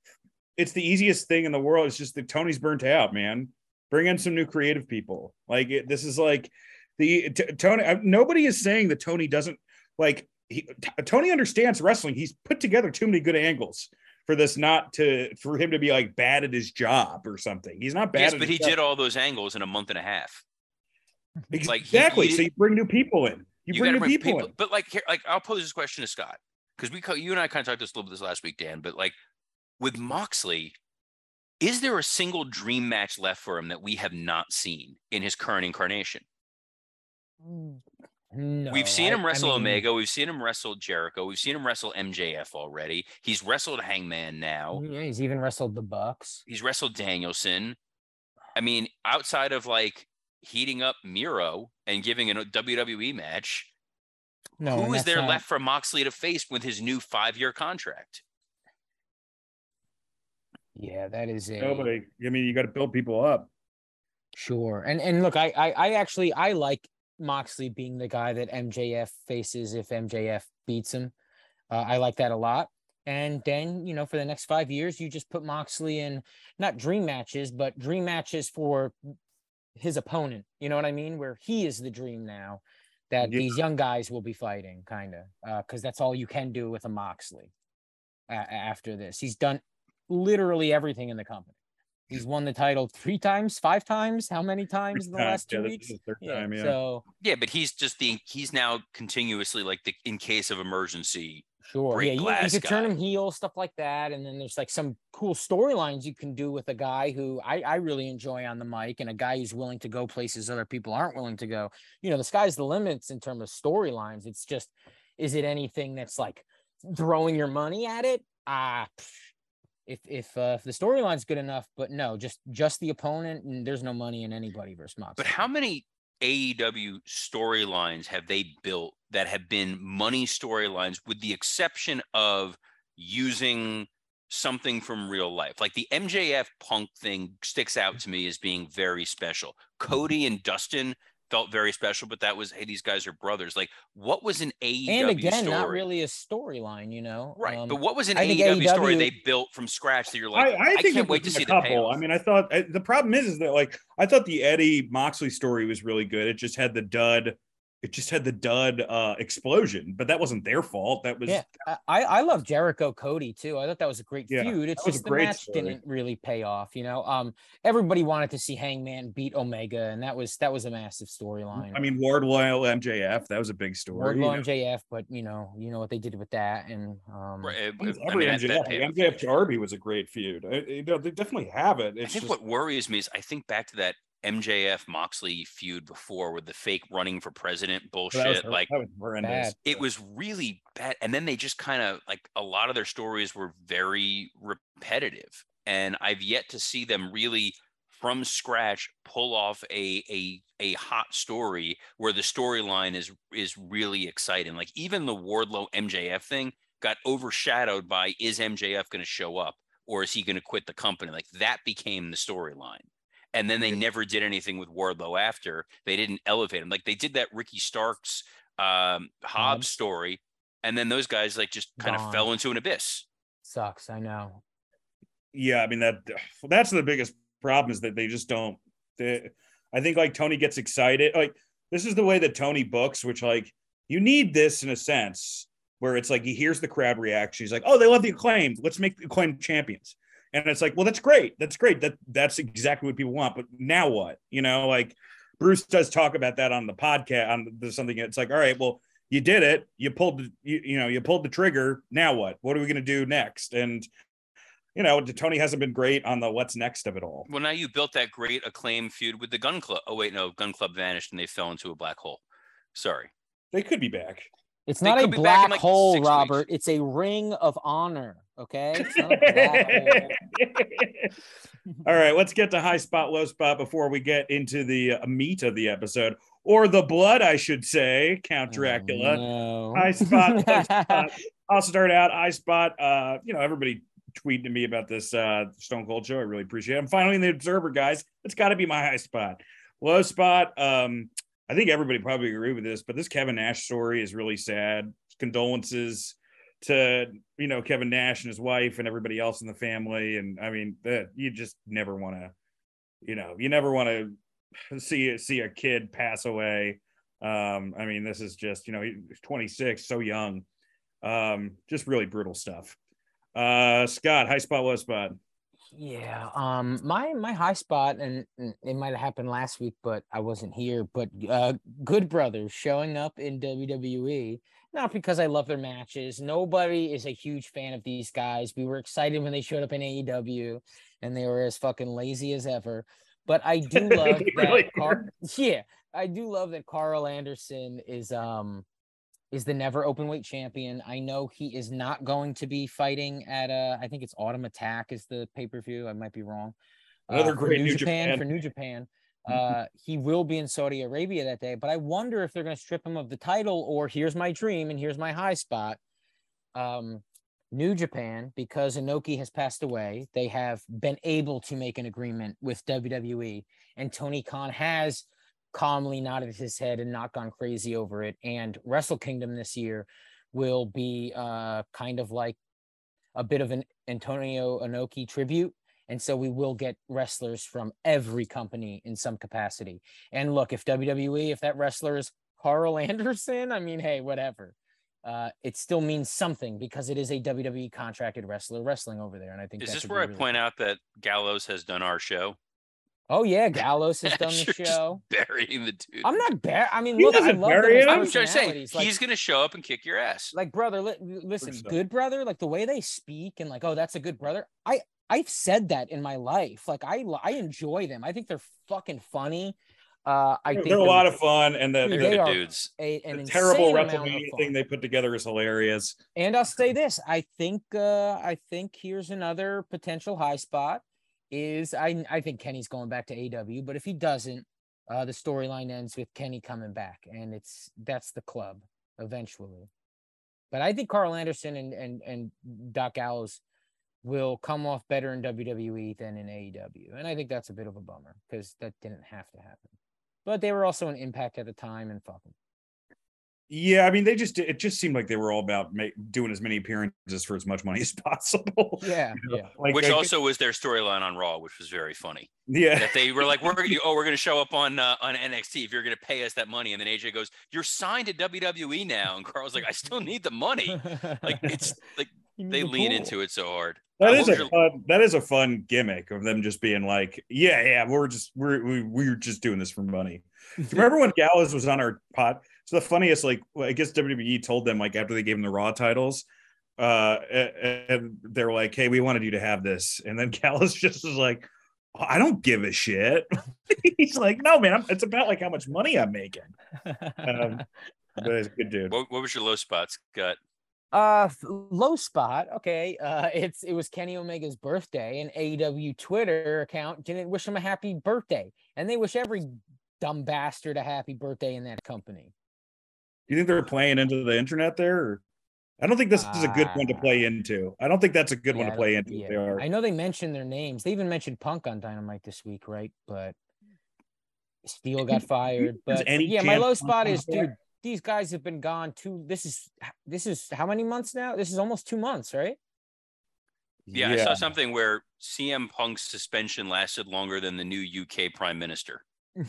it's the easiest thing in the world. It's just that Tony's burnt out, man. Bring in some new creative people. Like it, this is like the t- Tony. uh, Nobody is saying that Tony doesn't like. He, t- Tony understands wrestling. He's put together too many good angles for this not to for him to be like bad at his job or something. He's not bad. Yes, but he job. did all those angles in a month and a half. Mm-hmm. like, exactly. so you bring new people in. You, bring gotta new people, in. But like, here, like I'll pose this question to Scott because we, you and I kind of talked this a little bit this last week, Dan. But like with Moxley, is there a single dream match left for him that we have not seen in his current incarnation? Mm. No, We've seen I- him I wrestle mean, Omega. We've seen him wrestle Jericho. We've seen him wrestle MJF already. He's wrestled Hangman now. Mm, yeah, he's even wrestled the Bucks. He's wrestled Danielson. I mean, outside of like heating up Miro and giving a WWE match, No, who and there not- left for Moxley to face with his new five-year contract? Yeah, that is a Nobody. I mean, you got to build people up. Sure. And and look, I, I I actually I like Moxley being the guy that MJF faces if MJF beats him. Uh, I like that a lot. And then, you know, for the next five years, you just put Moxley in not dream matches, but dream matches for his opponent. You know what I mean? Where he is the dream now that Yeah. these young guys will be fighting, kind of, uh, because that's all you can do with a Moxley a- a- after this. He's done literally everything in the company. He's won the title three times, five times. How many times in the last two this weeks? the third Yeah. time, yeah. So Yeah, but he's just the he's now continuously like the in case of emergency. Sure. Great yeah, you, you could turn guy. him heel, stuff like that. And then there's like some cool storylines you can do with a guy who I, I really enjoy on the mic and a guy who's willing to go places other people aren't willing to go. You know, the sky's the limits in terms of storylines. It's just, is it anything that's like throwing your money at it? Ah, if if uh, if the storyline's good enough, but no, just just the opponent, and there's no money in anybody versus Moxley. But how many AEW storylines have they built that have been money storylines, with the exception of using something from real life? Like the MJF Punk thing sticks out to me as being very special. Cody and Dustin felt very special, but that was hey, these guys are brothers. Like, what was an AEW and again, story? not really a storyline, you know. Right, Um, but what was an I think AEW, story they built from scratch that you're like, I, I I, think can't it wait to see a the couple. payoff. I mean, I thought I, the problem is, is that like I thought the Eddie Moxley story was really good. It just had the dud. It just had the dud uh, explosion, but that wasn't their fault. That was Yeah, I, I I love Jericho Cody too. I thought that was a great Yeah, feud. It's was just a the great match story. didn't really pay off. You know, um, everybody wanted to see Hangman beat Omega, and that was that was a massive storyline. I mean, Wardlow MJF. That was a big story. you Wardlow know. MJF, but you know, you know what they did with that, and um, Right, it- it- I Every mean, that- that MJF, paid off. MJF Darby was a great feud. I- you know, they definitely have it. I think just, what worries me is I think back to that MJF Moxley feud before with the fake running for president oh, that was, bullshit. like that was horrendous. it was really bad. And then they just kind of like a lot of their stories were very repetitive. And I've yet to see them really from scratch pull off a a a hot story where the storyline is is really exciting. Like even the Wardlow MJF thing got overshadowed by is MJF going to show up or is he going to quit the company? Like that became the storyline. And then they never did anything with Wardlow after. They didn't elevate him. Like they did that Ricky Starks um Hobbs Hobbs. story. And then those guys like just kind Gone. of fell into an abyss. sucks. I know. yeah, I mean that that's the biggest problem is that they just don't. They, I think like Tony gets excited. Like this is the way that Tony books, which like you need this in a sense where it's like he hears the crowd reaction. He's like, "Oh, they love the acclaimed. Let's make the acclaimed champions." And it's like, well, that's great. That's great. That that's exactly what people want. But now what? You know, like Bruce does talk about that on the podcast on the, something. It's like, all right, well, you did it. You pulled, the, you, you know, you pulled the trigger. Now what? What are we going to do next? And you know, Tony hasn't been great on the what's next of it all. Well, now you built that great acclaim feud with the Gunn Club. Oh wait, no, Gunn Club vanished and they fell into a black hole. Sorry. They could be back. It's They not a could be back in, black like, hole, six weeks. Robert. It's a ring of honor. Okay. It's not a black hole. All right, let's get to high spot, low spot before we get into the uh, meat of the episode, or the blood, I should say. Count Dracula. Oh, no. High spot, low spot. I'll start out. High spot. Uh, you know, everybody tweeting to me about this uh, Stone Cold show. I really appreciate it. I'm finally in the Observer, guys. It's got to be my high spot. Low spot. Um, I think everybody probably agree with this, but this Kevin Nash story is really sad. Condolences to you know Kevin Nash and his wife and everybody else in the family. And I mean, that you just never want to, you know, you never want to see see a kid pass away. Um, I mean, this is just you know, he's 26, so young. Um, just really brutal stuff. Uh, Scott, high spot, low spot. Yeah. Um. My my high spot, and, and it might have happened last week, but I wasn't here. But uh, Good Brothers showing up in WWE, not because I love their matches. Nobody is a huge fan of these guys. We were excited when they showed up in AEW, and they were as fucking lazy as ever. But I do love that. really Car- yeah, I do love that Karl Anderson is um is the never open weight champion. I know he is not going to be fighting at uh I think it's Autumn Attack is the pay-per-view. I might be wrong. Another Uh, great New, New Japan, Japan. for New Japan. Mhm. Uh he will be in Saudi Arabia that day, but I wonder if they're going to strip him of the title or here's my dream and here's my high spot. Um New Japan, because Inoki has passed away, they have been able to make an agreement with WWE, and Tony Khan has calmly nodded his head and not gone crazy over it. And Wrestle Kingdom this year will be uh, kind of like a bit of an Antonio Inoki tribute. And so we will get wrestlers from every company in some capacity. And look, if WWE, if that wrestler is Karl Anderson, I mean, hey, whatever. Uh, it still means something because it is a WWE contracted wrestler wrestling over there. And I think Is that this could where I really point cool. out that Gallows has done our show? Oh, yeah. Gallows has done the You're just show. burying the dude. I'm not bad. I mean, He look, I doesn't love them bury as him. I'm just saying. Like, he's gonna show up and kick your ass. like brother li- listen so. good brother like the way they speak and like oh that's a good brother i i've said that in my life like i i enjoy them i think they're fucking funny uh i think They're a lot of fun, and the, Dude, They're the- they're dudes. a, an the terrible insane amount of WrestleMania thing they put together is hilarious. and i'll say this i think uh i think here's another potential high spot is i i think kenny's going back to aw but if he doesn't uh the storyline ends with kenny coming back and it's that's the club eventually but i think karl anderson and and and doc gallows will come off better in wwe than in aew and i think that's a bit of a bummer because that didn't have to happen but they were also an impact at the time and fuck 'em. Yeah, I mean, they just it just seemed like they were all about make, doing as many appearances for as much money as possible. yeah You know, yeah like, which like- also was their storyline on Raw, which was very funny. yeah, That they were like, "We're oh, we're going to show up on uh, on NXT if you're going to pay us that money." And then AJ goes, "You're signed to WWE now," and Karl's like, "I still need the money." Like it's like they lean into it so hard. That is a your- fun, that is a fun gimmick of them just being like, yeah, yeah, we're just we're we, we're just doing this for money. Do you remember when Gallows was on our pod? So the funniest. Like, I guess WWE told them like after they gave him the Raw titles, uh, and they're like, "Hey, we wanted you to have this," and then Gallows just was like, "I don't give a shit." He's like, "No, man, I'm, it's about like how much money I'm making." Um, but he's a good dude. What, what was your low spot, Scott? Uh, low spot. Okay. Uh, it's it was Kenny Omega's birthday, and AEW Twitter account didn't wish him a happy birthday, and they wish every dumb bastard a happy birthday in that company. Do you think they're playing into the internet there? Or? I don't think this is a good one to play into. I don't think that's a good one to play into. yeah. They are. I know they mentioned their names. They even mentioned Punk on Dynamite this week, right? But Steele got fired. But yeah, my low spot is, dude. Back? These guys have been gone two. This is this is how many months now? This is almost two months, right? Yeah, I saw something where CM Punk's suspension lasted longer than the new UK Prime Minister. Did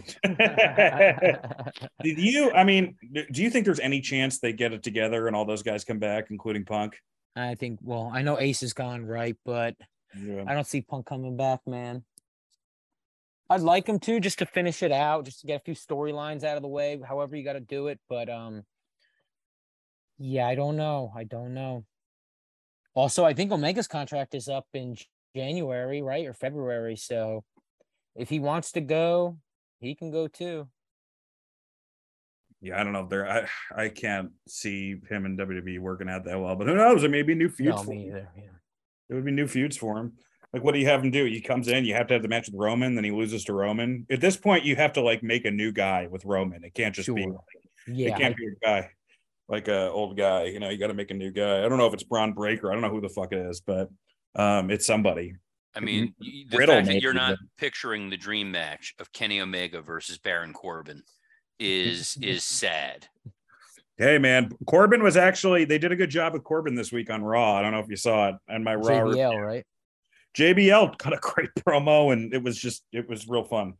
you? I mean, do you think there's any chance they get it together and all those guys come back, including Punk? I think. Well, I know Ace is gone, right? But Yeah. I don't see Punk coming back, man. I'd like him to just to finish it out, just to get a few storylines out of the way, however you got to do it. But um, yeah, I don't know. I don't know. Also, I think Omega's contract is up in January, right, or February. So if he wants to go, he can go too. Yeah, I don't know if they're. I I can't see him and WWE working out that well, but who knows? There may be new feuds. No, for me him. either. Yeah. There would be new feuds for him. Like, what do you have him do? He comes in, you have to have the match with Roman, then he loses to Roman. At this point, you have to like make a new guy with Roman. It can't just be. Sure. It can't be a guy like a old guy. You know, you got to make a new guy. I don't know if it's Bron Breakker. I don't know who the fuck it is, but um, it's somebody. I mean, the Riddle fact that you're not but- picturing the dream match of Kenny Omega versus Baron Corbin is is sad. Hey man, Corbin was actually they did a good job with Corbin this week on Raw. I don't know if you saw it and my Raw. review. JBL, right? JBL cut a great promo and it was just it was real fun.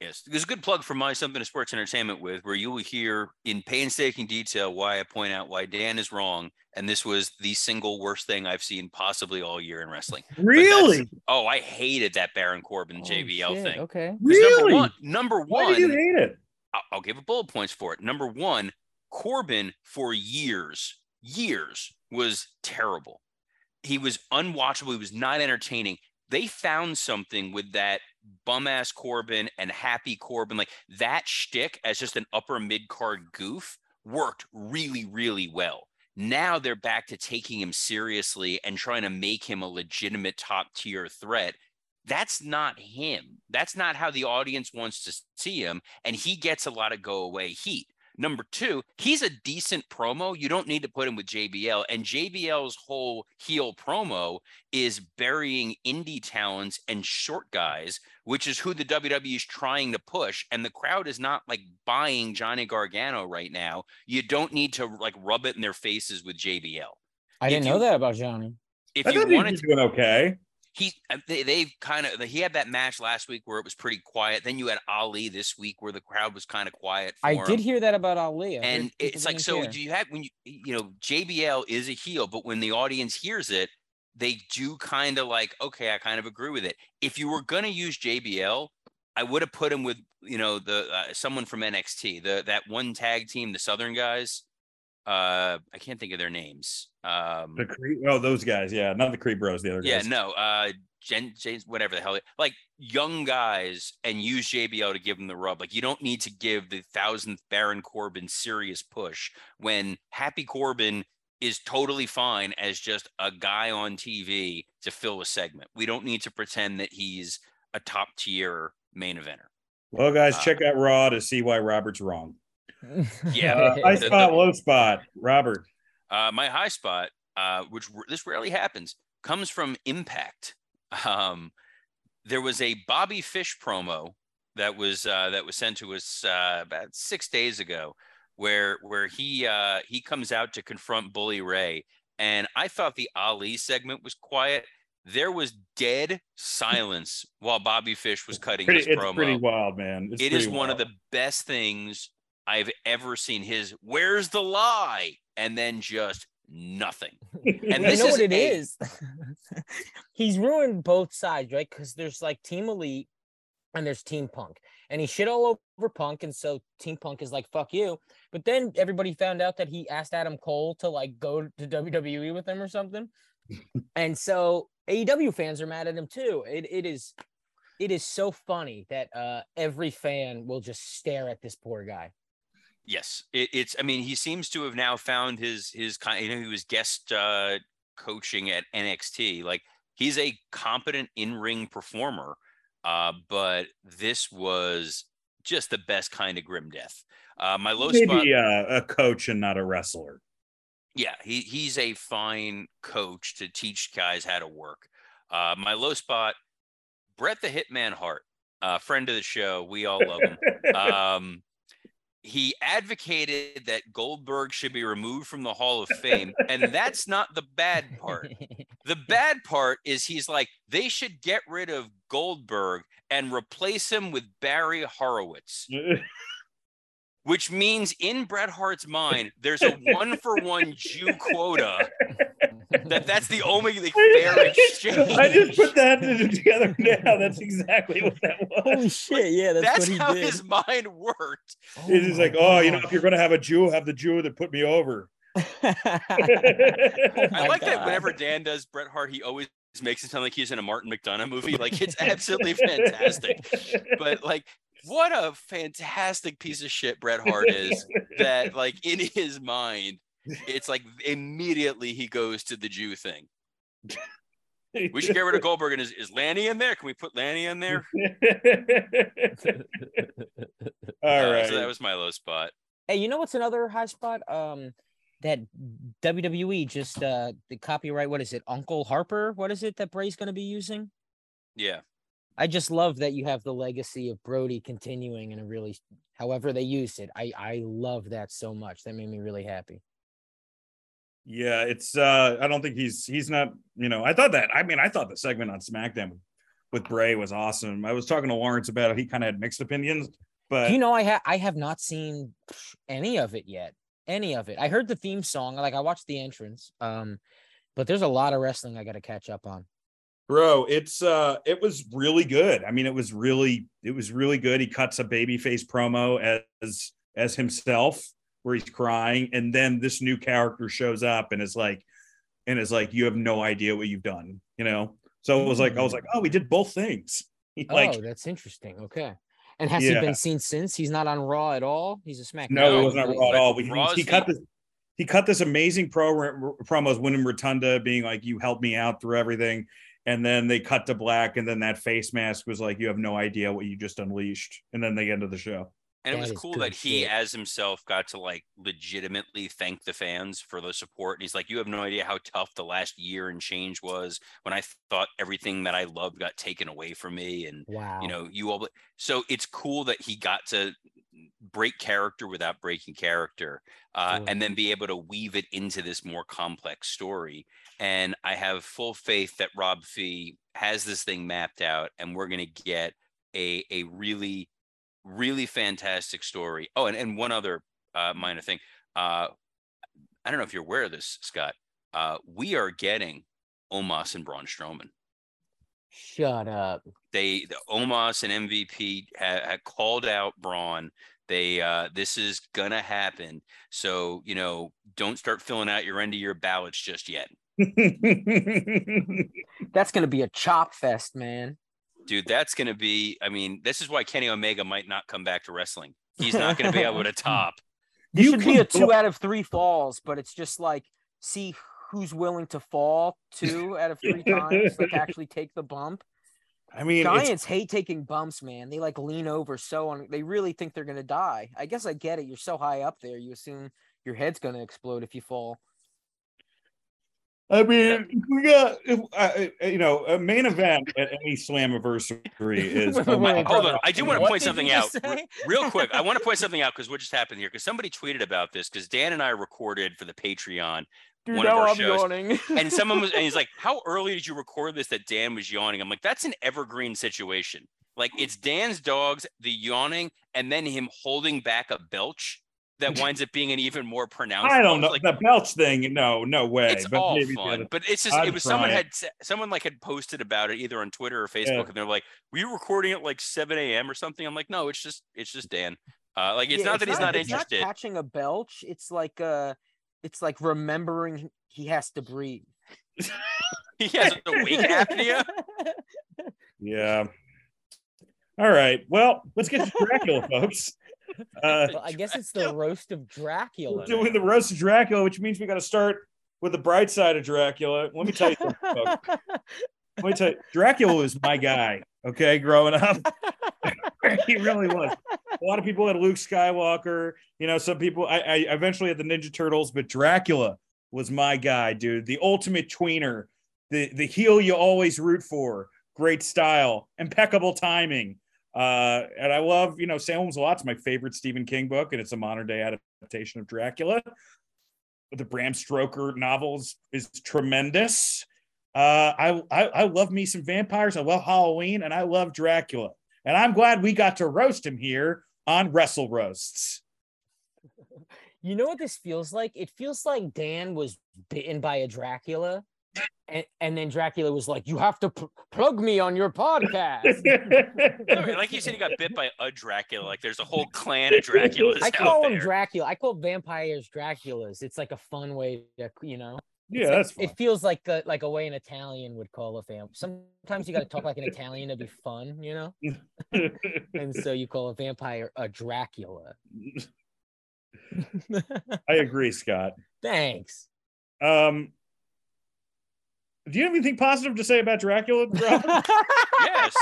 Yes, there's a good plug for my something to sports entertainment with, where you will hear in painstaking detail why I point out why Dan is wrong, and this was the single worst thing I've seen possibly all year in wrestling. Really? Oh, I hated that Baron Corbin Oh, JBL shit, thing. Okay. Really? Number one, number Why one, did you hate it? I'll, I'll give a bullet points for it. Number one, Corbin for years, years was terrible. He was unwatchable. He was not entertaining. They found something with that bum ass Corbin and happy Corbin, like that shtick as just an upper mid card goof worked really, really well. Now they're back to taking him seriously and trying to make him a legitimate top tier threat. That's not him. That's not how the audience wants to see him. And he gets a lot of go away heat. Number two, he's a decent promo. You don't need to put him with JBL. And JBL's whole heel promo is burying indie talents and short guys, which is who the WWE is trying to push. And the crowd is not like buying Johnny Gargano right now. You don't need to like rub it in their faces with JBL. I If didn't know that about Johnny. If I you thought he wanted to doing okay. He uh, they, they've kind of he had that match last week where it was pretty quiet. Then you had Ali this week where the crowd was kind of quiet. I him. did hear that about Ali. I and it's like so care. do you have when you you know JBL is a heel, but when the audience hears it, they do kind of like okay, I kind of agree with it. If you were gonna use JBL, I would have put him with you know the uh, someone from NXT, the that one tag team, the Southern guys. Uh, I can't think of their names. Um, The Creed, oh, those guys, yeah, not the Creed Bros, the other yeah, guys. Yeah, no, uh, Jen, James, whatever the hell, like young guys, and use JBL to give them the rub. Like you don't need to give the thousandth Baron Corbin serious push when Happy Corbin is totally fine as just a guy on TV to fill a segment. We don't need to pretend that he's a top tier main eventer. Well, guys, Uh, check out Raw to see why Robert's wrong. Yeah, Uh, high The- spot, the- low spot, Robert. Uh, my high spot, uh, which r- this rarely happens, comes from Impact. Um, there was a Bobby Fish promo that was uh, that was sent to us uh, about six days ago, where where he uh, he comes out to confront Bully Ray, and I thought the Ali segment was quiet. There was dead silence while Bobby Fish was cutting Pretty, his it's promo. pretty wild, man. It's It is pretty one of the best things I've ever seen. His "Where's the lie?" and then just nothing. And you this know is what it a- is? He's ruined both sides, right? Because there's like Team Elite and there's Team Punk. And he shit all over Punk. And so Team Punk is like, fuck you. But then everybody found out that he asked Adam Cole to like go to WWE with him or something. and so AEW fans are mad at him too. It it is it is so funny that uh every fan will just stare at this poor guy. Yes, it, it's. I mean, he seems to have now found his his kind. You know, he was guest uh, coaching at NXT. Like he's a competent in ring performer. Uh, but this was just the best kind of grim death. Uh, my low spot. Maybe uh, a coach and not a wrestler. yeah, he he's a fine coach to teach guys how to work. Uh, my low spot, Bret the Hitman Hart, uh, friend of the show. We all love him. um, he advocated that Goldberg should be removed from the Hall of Fame, and that's not the bad part. The bad part is he's like they should get rid of Goldberg and replace him with Barry Horowitz, which means in Bret Hart's mind there's a one for one Jew quota. That that's the only like, fair exchange. I just put that together now. That's exactly what that was. Holy shit! Yeah, that's, That's what he how did. his mind worked. Oh it is my like, oh, you know, if you're gonna have a Jew, have the Jew that put me over. Oh I my like that God. whenever Dan does Bret Hart, he always makes it sound like he's in a Martin McDonagh movie. Like it's absolutely fantastic. But like what a fantastic piece of shit Bret Hart is that like in his mind it's like immediately he goes to the Jew thing. We should get rid of Goldberg and is, is Lanny in there? Can we put Lanny in there? All Uh, right. So that was my low spot. Hey, you know what's another high spot? Um, that WWE just uh the copyright. What is it? Uncle Harper. What is it that Bray's going to be using? Yeah. I just love that you have the legacy of Brodie continuing in a really, however they used it. I I love that so much. That made me really happy. Yeah, it's uh I don't think he's he's not, you know, I thought that I mean I thought the segment on SmackDown with Bray was awesome. I was talking to Lawrence about it. He kind of had mixed opinions, but you know, I have I have not seen any of it yet. Any of it. I heard the theme song. Like I watched the entrance. Um, but there's a lot of wrestling I got to catch up on. bro, it's uh it was really good. I mean, it was really it was really good. He cuts a babyface promo as as himself where he's crying and then this new character shows up and is like and is like you have no idea what you've done, you know? So it was like I was like, "Oh, we did both things." like oh, that's interesting. Okay. And has he been seen since? He's not on Raw at all. He's a SmackDown. No, No, it wasn't right? raw at but all. He, Raw's he cut this. He cut this amazing pro promos, Windham Rotunda, being like, "You helped me out through everything," and then they cut to black, and then that face mask was like, "You have no idea what you just unleashed," and then they of the show. And it was cool that he, shit. as himself, got to like legitimately thank the fans for the support. And he's like, You have no idea how tough the last year and change was when I thought everything that I loved got taken away from me. And, Wow. you know, you all, so it's cool that he got to break character without breaking character uh, Sure. and then be able to weave it into this more complex story. And I have full faith that Rob Fee has this thing mapped out and we're going to get a, a really really fantastic story. Oh, and, and one other uh, minor thing. Uh, I don't know if you're aware of this, Scott. Uh, we are getting Omos and Braun Strowman. Shut up. They, the Omos and MVP had, had called out Braun. They, uh, this is gonna happen. So you know, don't start filling out your end of year ballots just yet, That's gonna be a chop fest, man. Dude. That's gonna be. I mean, this is why Kenny Omega might not come back to wrestling. He's not gonna be able to top. This You should be a two out of three falls, but it's just like see who's willing to fall two out of three times, like actually take the bump. I mean, it's, Giants hate taking bumps, man. They like lean over so on. They really think they're gonna die. I guess I get it. You're so high up there, you assume your head's gonna explode if you fall. I mean, we got if, uh, you know a main event at any Slammiversary is. Wait, wait, wait, Hold on, I do want to point something out re- real quick. I want to point something out because what just happened here? Because somebody tweeted about this because Dan and I recorded for the Patreon, Dude, one of our I'm shows. yawning. and someone was, and he's like, "How early did you record this?" That Dan was yawning. I'm like, "That's an evergreen situation. Like it's Dan's dogs, the yawning, and then him holding back a belch that winds up being an even more pronounced. I don't know like, the Like belch thing. No, no way. it's but all maybe fun, other- but it's just I'd it was someone try had someone like had posted about it either on Twitter or Facebook, Yeah. and they're like, "Were you recording at like 7 a.m. or something?" I'm like, "No, it's just it's just Dan. Uh, like it's Yeah, not that he's not it's interested. Not catching a belch. It's like uh, it's like remembering he has to breathe. he has a wake apnea. Yeah. All right. Well, let's get to Dracula, folks. Uh, Well, I guess it's the roast of Dracula. we're doing the roast of Dracula, which means we got to start with the bright side of Dracula. Let me tell you, something, let me tell you, Dracula was my guy. Okay, growing up, he really was. A lot of people had Luke Skywalker. You know, some people. I, I eventually had the Ninja Turtles, but Dracula was my guy, dude. The ultimate tweener, the the heel you always root for. Great style, impeccable timing. Uh, and I love, you know, Salem's Lot's my favorite Stephen King book, and it's a modern day adaptation of Dracula. The Bram Stoker novels is tremendous. Uh, I, I I love me some vampires. I love Halloween, and I love Dracula. And I'm glad we got to roast him here on Wrestle Roasts. You know what this feels like? It feels like Dan was bitten by a Dracula, and, and then Dracula was like, "You have to pl- plug me on your podcast." Like you said, he got bit by a Dracula. Like there's a whole clan of Draculas I out call him there. Dracula. I call vampires Draculas. It's like a fun way to, you know. Yeah, that's fine. It feels like a, like a way an Italian would call a vamp. Sometimes you got to talk like an Italian to be fun, you know. And so you call a vampire a Dracula. I agree, Scott. Thanks. Um, do you have anything positive to say about Dracula? Yes,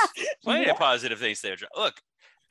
plenty Yeah. of positive things there. Jo- Look,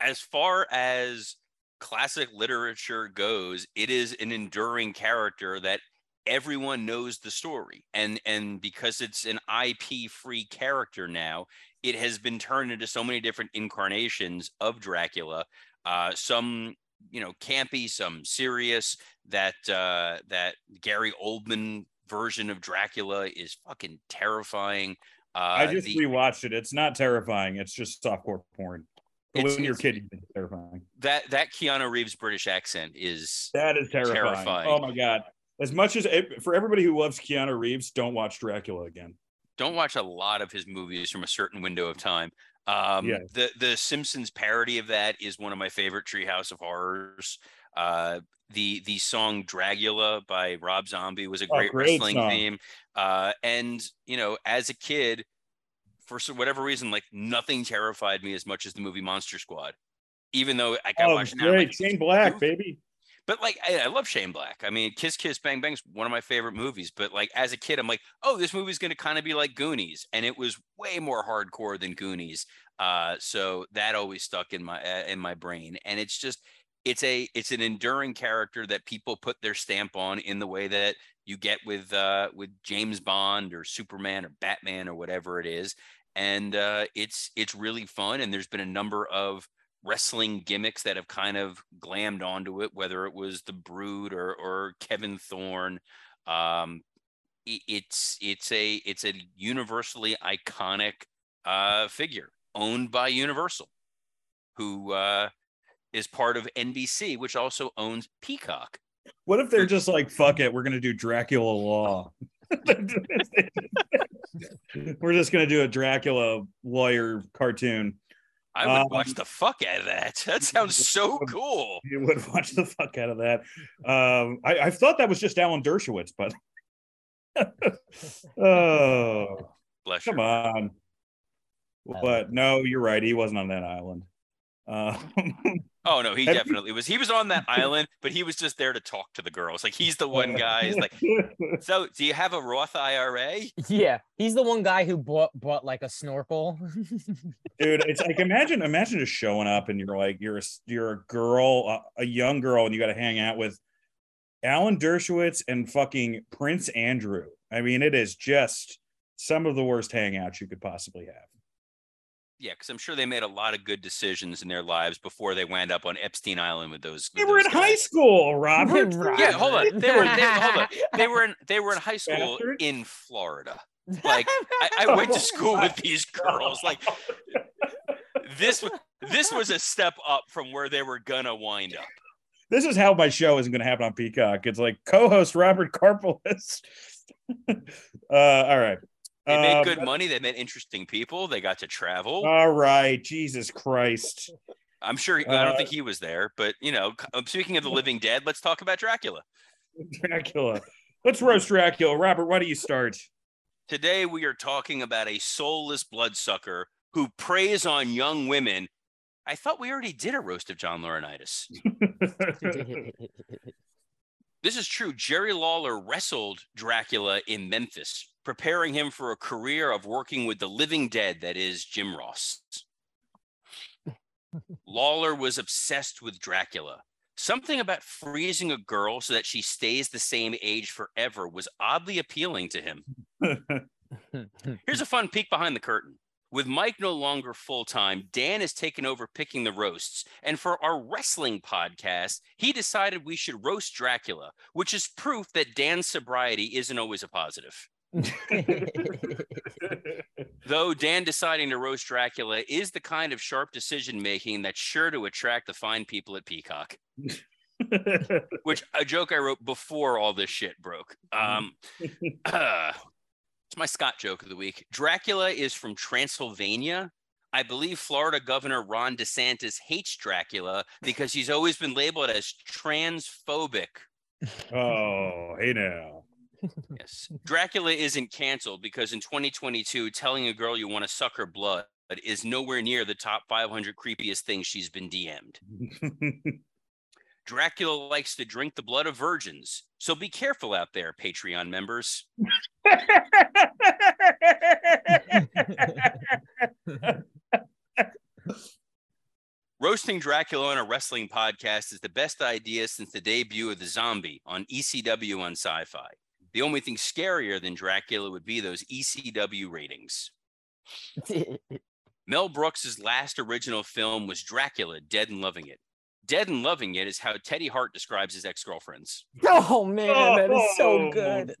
as far as classic literature goes, it is an enduring character that everyone knows the story, and and because it's an IP free character now, it has been turned into so many different incarnations of Dracula. Uh, some you know campy, some serious. That uh, that Gary Oldman version of Dracula is fucking terrifying. Uh, I just the- rewatched it. It's not terrifying. It's just softcore porn. But when you're a it's- kid, it's terrifying. that that Keanu Reeves British accent is That is terrifying. Terrifying. Oh my god! As much as for everybody who loves Keanu Reeves, don't watch Dracula again. don't watch a lot of his movies from a certain window of time. Um, Yeah. the the Simpsons parody of that is one of my favorite Treehouse of Horrors. Uh, the the song Dragula by Rob Zombie was a Oh, great, great wrestling song. theme. Uh, and you know, as a kid, for whatever reason, like nothing terrified me as much as the movie Monster Squad. Even though I got Oh, watched now, I'm like, Shane Black, baby. but like I, I love Shane Black. I mean, Kiss Kiss Bang Bang's one of my favorite movies. But like as a kid, I'm like, oh, this movie's gonna kind of be like Goonies, and it was way more hardcore than Goonies. Uh, so that always stuck in my uh, in my brain, and it's just it's a it's an enduring character that people put their stamp on in the way that you get with uh with James Bond or Superman or Batman or whatever it is, and uh, it's it's really fun. And there's been a number of wrestling gimmicks that have kind of glammed onto it, whether it was the Brood or or Kevin Thorn. Um, it's it's a it's a universally iconic uh, figure owned by Universal, who uh, is part of NBC, which also owns Peacock. What if they're just like, fuck it, we're gonna do Dracula Law. we're just gonna do a Dracula lawyer cartoon. I would Um, watch the fuck out of that. That sounds so cool. You would watch the fuck out of that. Um, I, I thought that was just Alan Dershowitz, but oh, Bless come on. But no, you're right. He wasn't on that island. Uh, Oh no, he Have you- definitely was. He was on that island, but he was just there to talk to the girls. Like he's the one guy. Is like, so do you have a Roth IRA? Yeah, he's the one guy who bought bought like a snorkel. dude it's like imagine imagine just showing up and you're like you're a, you're a girl a, a young girl and you got to hang out with alan dershowitz and fucking prince andrew i mean it is just some of the worst hangouts you could possibly have Yeah, because I'm sure they made a lot of good decisions in their lives before they wound up on Epstein Island with those. they with were in those high school robert Right. Yeah, hold on. They were they, hold on. They were in they were in high school Bastard. in Florida. Like I, I went to school with these girls. Like this w- this was a step up from where they were gonna wind up. this is how my show isn't going to happen on peacock it's like co-host robert karpolis uh all right They made Um, good money. They met interesting people. They got to travel. all right jesus christ I'm sure. He, I don't uh, think he was there, but you know, c- uh, speaking of the living dead, let's talk about Dracula. dracula let's roast dracula robert why do you start Today we are talking about a soulless bloodsucker who preys on young women. I thought we already did a roast of John Laurinaitis. This is true. Jerry Lawler wrestled Dracula in Memphis, preparing him for a career of working with the living dead, that is, Jim Ross. Lawler was obsessed with Dracula. Something about freezing a girl so that she stays the same age forever was oddly appealing to him. Here's a fun peek behind the curtain. With Mike no longer full time, Dan has taken over picking the roasts. And for our wrestling podcast, he decided we should roast Dracula, which is proof that Dan's sobriety isn't always a positive. Though Dan deciding to roast Dracula is the kind of sharp decision making that's sure to attract the fine people at Peacock, which a joke I wrote before all this shit broke. Um, it's my Scott joke of the week. Dracula is from Transylvania. I believe Florida Governor Ron DeSantis hates Dracula because he's always been labeled as transphobic. oh, hey now. Yes. Dracula isn't canceled because in 2022, telling a girl you want to suck her blood is nowhere near the top 500 creepiest things she's been DM'd. Dracula likes to drink the blood of virgins. So be careful out there, Patreon members. Roasting Dracula on a wrestling podcast is the best idea since the debut of the zombie on ECW on sci fi. The only thing scarier than Dracula would be those ECW ratings. Mel Brooks' last original film was Dracula Dead and Loving It. Dead and Loving It is how Teddy Hart describes his ex girlfriends. oh man, that is so Oh. oh good.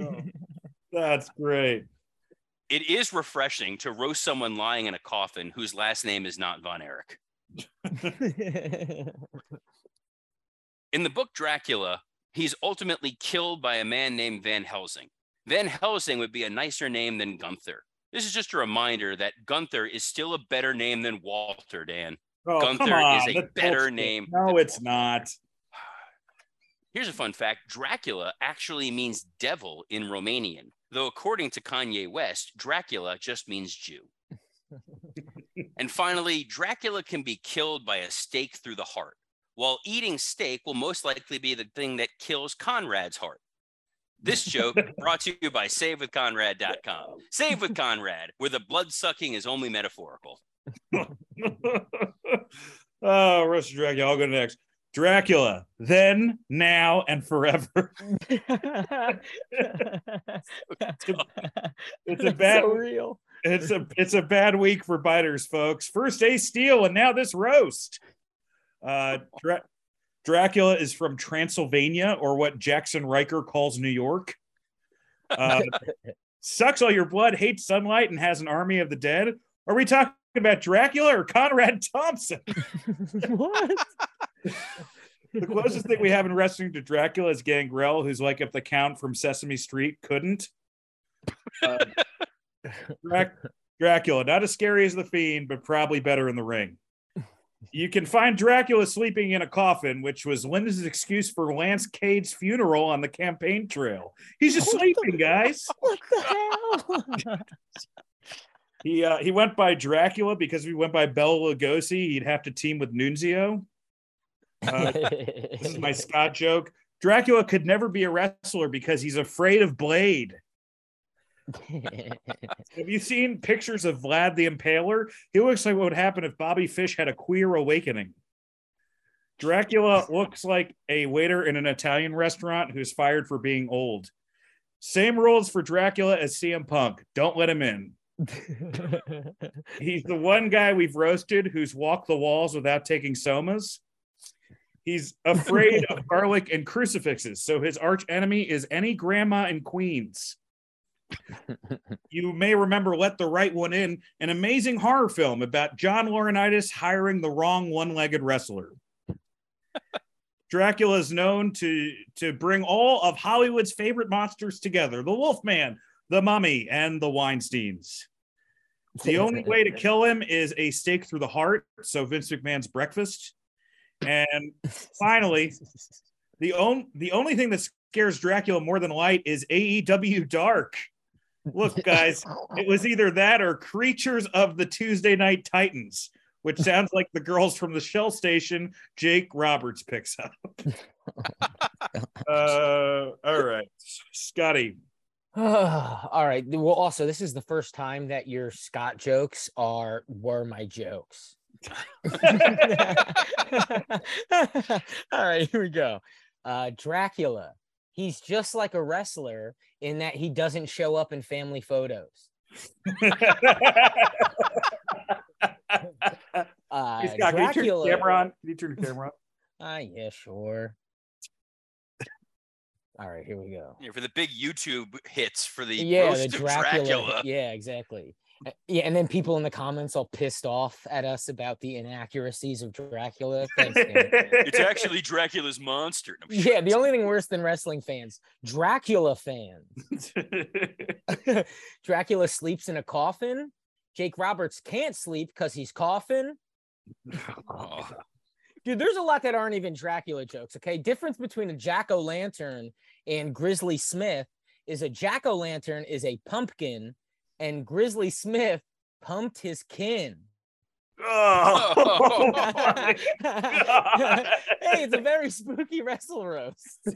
Oh. That's great. It is refreshing to roast someone lying in a coffin whose last name is not Von Erich. In the book Dracula, he's ultimately killed by a man named Van Helsing. Van Helsing would be a nicer name than Gunther. This is just a reminder that Gunther is still a better name than Walter, Dan. Oh, come Gunther is a that's better bullshit. name No, than it's not. Here's a fun fact Dracula actually means devil in Romanian, though, according to Kanye West, Dracula just means Jew. and finally, Dracula can be killed by a stake through the heart, while eating steak will most likely be the thing that kills Conrad's heart. This joke brought to you by SaveWithConrad.com. Save with Conrad, where the blood sucking is only metaphorical. oh, Roast of Dracula. I'll go next. Dracula, then, now, and forever. It's a That's bad so real. it's a it's a bad week for biters, folks. First Ace Steel, and now this roast. Uh, Dra- Dracula is from Transylvania, or what Jaxson Ryker calls New York. Uh, sucks all your blood, hates sunlight, and has an army of the dead. Are we talking about Dracula or Conrad Thompson? what? The closest thing we have in wrestling to Dracula is Gangrel, who's like if the Count from Sesame Street couldn't. Uh, Drac- Dracula, not as scary as the Fiend, but probably better in the ring. You can find Dracula sleeping in a coffin, which was Linda's excuse for Lance Cade's funeral on the campaign trail. He's just What the- sleeping, guys. What the hell? He uh, he went by Dracula because if he went by Bela Lugosi, he'd have to team with Nunzio. Uh, this is my Scott joke. Dracula could never be a wrestler because he's afraid of Blade. Have you seen pictures of Vlad the Impaler? He looks like what would happen if Bobby Fish had a queer awakening. Dracula looks like a waiter in an Italian restaurant who's fired for being old. Same rules for Dracula as CM Punk. Don't let him in. He's the one guy we've roasted who's walked the walls without taking somas. He's afraid of garlic and crucifixes, so his arch enemy is any grandma in Queens. you may remember Let the Right One In, an amazing horror film about John Laurinaitis hiring the wrong one-legged wrestler. Dracula is known to to bring all of Hollywood's favorite monsters together: the Wolfman, the Mummy, and the Weinstein's. The only way to kill him is a stake through the heart. So Vince McMahon's breakfast. And finally, the only the only thing that scares Dracula more than light is AEW Dark. Look, guys, it was either that or Creatures of the Tuesday Night Titans, which sounds like the girls from the Shell Station Jake Roberts picks up. uh, all right, Scotty. All right. Well, also, this is the first time that your Scott jokes are were my jokes. All right, here we go. Uh, Dracula. He's just like a wrestler in that he doesn't show up in family photos. Uh, Hey, Scott, can you turn the camera on? Can you turn the camera on? Ah, yeah, sure. All right, here we go. Yeah, for the big YouTube hits for the yeah, roast the of Dracula. Dracula. Yeah, exactly. Uh, Yeah, and then people in the comments all pissed off at us about the inaccuracies of Dracula. Thanks, It's actually Dracula's monster. No, yeah, the only thing worse than wrestling fans, Dracula fans. Dracula sleeps in a coffin. Jake Roberts can't sleep because he's coughing. Oh, Dude, there's a lot that aren't even Dracula jokes. Okay, difference between a jack o' lantern and Grizzly Smith is a jack o' lantern is a pumpkin, and Grizzly Smith pumped his kin. Oh, hey, it's a very spooky wrestle roast.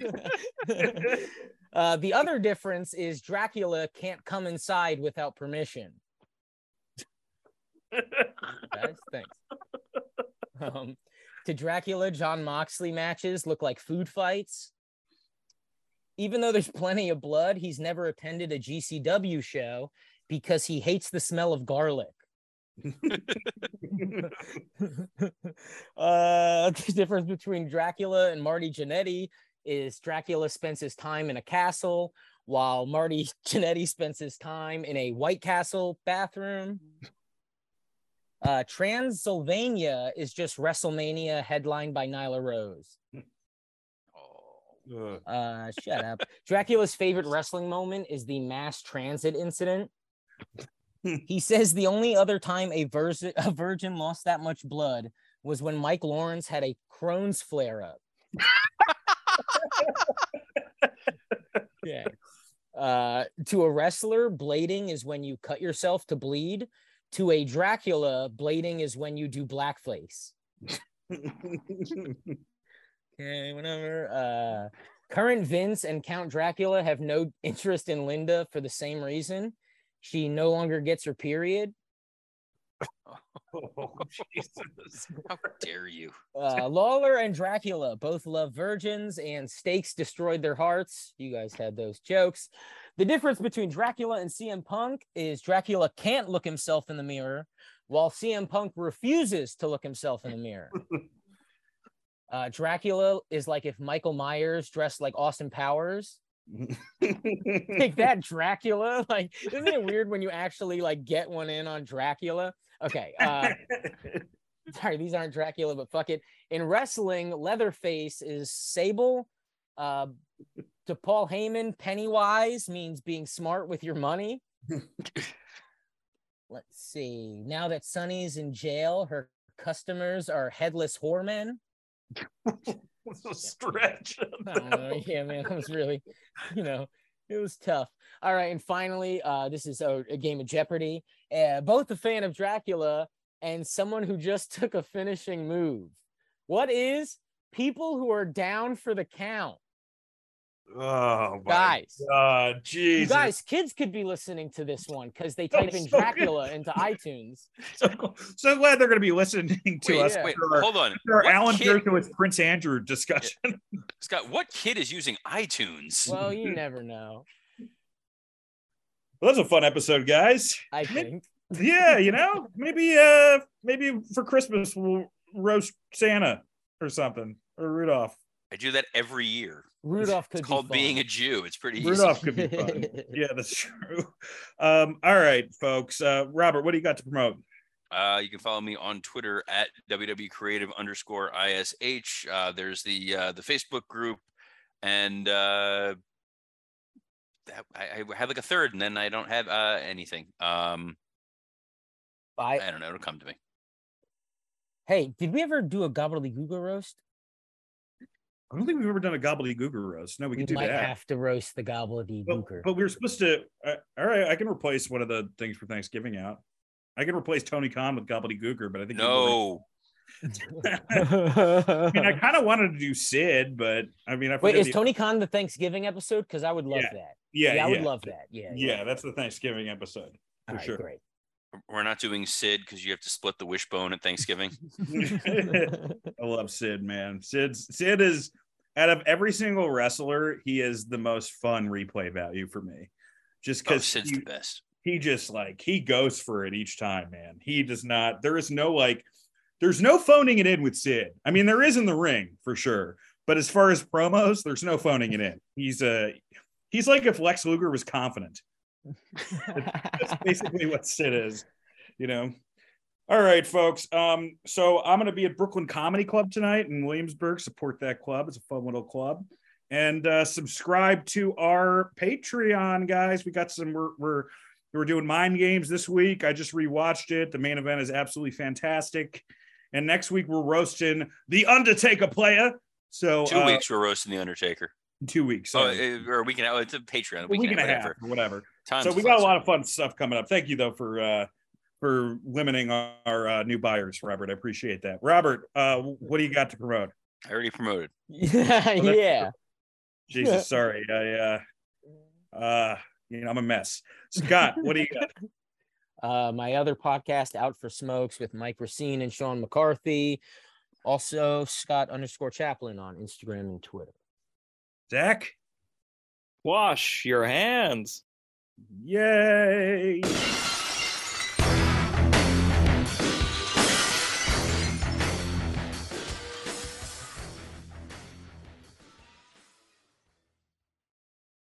uh, the other difference is Dracula can't come inside without permission. Guys, thanks. Um, to Dracula, Jon Moxley matches look like food fights. Even though there's plenty of blood, he's never attended a GCW show because he hates the smell of garlic. uh, the difference between Dracula and Marty Jannetty is Dracula spends his time in a castle, while Marty Jannetty spends his time in a White Castle bathroom. Uh, Transylvania is just WrestleMania headlined by Nyla Rose. Oh. Uh, shut up. Dracula's favorite wrestling moment is the mass transit incident. he says the only other time a, vers- a virgin lost that much blood was when Mike Lawrence had a Crohn's flare up. yeah. Uh, to a wrestler, blading is when you cut yourself to bleed. To a Dracula, blading is when you do blackface. Okay, whatever. Uh, current Vince and Count Dracula have no interest in Linda for the same reason. She no longer gets her period. Oh, Jesus. How dare you? Uh, Lawler and Dracula both love virgins, and stakes destroyed their hearts. You guys had those jokes. The difference between Dracula and CM Punk is Dracula can't look himself in the mirror, while CM Punk refuses to look himself in the mirror. Uh, Dracula is like if Michael Myers dressed like Austin Powers. Take that, Dracula. Like, isn't it weird when you actually like get one in on Dracula? Okay. Uh, sorry, these aren't Dracula, but fuck it. In wrestling, Leatherface is Sable. Uh, to Paul Heyman, Pennywise means being smart with your money. Let's see. Now that Sunny's in jail, her customers are headless whoremen. What's a stretch? Know. Yeah, man, it was really, you know, it was tough. All right, and finally, uh, this is a, a game of Jeopardy. Uh, both a fan of Dracula and someone who just took a finishing move. What is people who are down for the count? Oh my Guys. God, You Jesus! guys, kids could be listening to this one because they type was in so good. Dracula into iTunes. so, so glad they're going to be listening to Wait, us yeah. wait, our, hold on. our Alan kid- Dershowitz Prince Andrew discussion. Scott, what kid is using iTunes? Well, you never know. Well, that's a fun episode, guys. I think. Yeah, you know, maybe uh maybe for Christmas we'll roast Santa or something or Rudolph. I do that every year. Rudolph could It's be called being a Jew. It's pretty easy. Rudolph could be fun. yeah, that's true. Um, all right, folks. Uh, Robert, what do you got to promote? Uh, you can follow me on Twitter at WWE creative underscore ish. Uh, there's the uh, the Facebook group, and uh, I, I have like a third, and then I don't have uh, anything. Um, I, I don't know. It'll come to me. hey, did we ever do a gobbledygook roast? I don't think we've ever done a gobbledygook roast. No, we We can do might that. have to roast the But, gobbledygooker. but we were supposed to. Uh, all right, I can replace one of the things for Thanksgiving out. I can replace Tony Khan with gobbledygooker, but I think No, I mean, I kind of wanted to do Sid, but I mean, I wait, is the- Tony Khan the Thanksgiving episode? Because I would love Yeah. that. Yeah, I yeah, would love that. Yeah, yeah. That's the Thanksgiving episode for All right, sure. Great. We're not doing Sid because you have to split the wishbone at Thanksgiving. I love Sid, man. Sid's Sid is out of every single wrestler, he is the most fun replay value for me. Just Oh, because Sid's he, the best. he just like he goes for it each time, man. He does not. There is no like. There's no phoning it in with Sid. I mean, there is in the ring for sure, but as far as promos, there's no phoning it in. He's a. He's like if Lex Luger was confident. That's basically what Sid is, you know. All right, folks. Um, so I'm gonna be at Brooklyn Comedy Club tonight in Williamsburg. Support that club; it's a fun little club. And uh, subscribe to our Patreon, guys. We got some. We're we're we're doing mind games this week. I just rewatched it. The main event is absolutely fantastic. And next week we're roasting the Undertaker player. So Two uh, weeks we're roasting the Undertaker. Two weeks. Oh, uh, or a week and a half. It's a Patreon. A a week, week and a half whatever. or whatever. Time so we got a lot of fun stuff coming up. Thank you though for uh for limiting our, our uh, new buyers, Robert. I appreciate that. Robert, uh what do you got to promote? I already promoted. yeah. Jesus, sorry. I uh uh you know I'm a mess. Scott, what do you got? Uh, my other podcast, Out for Smokes, with Mike Recine and Sean McCarthy. Also, Scott underscore Chaplin on Instagram and Twitter. Zach? Wash your hands. Yay!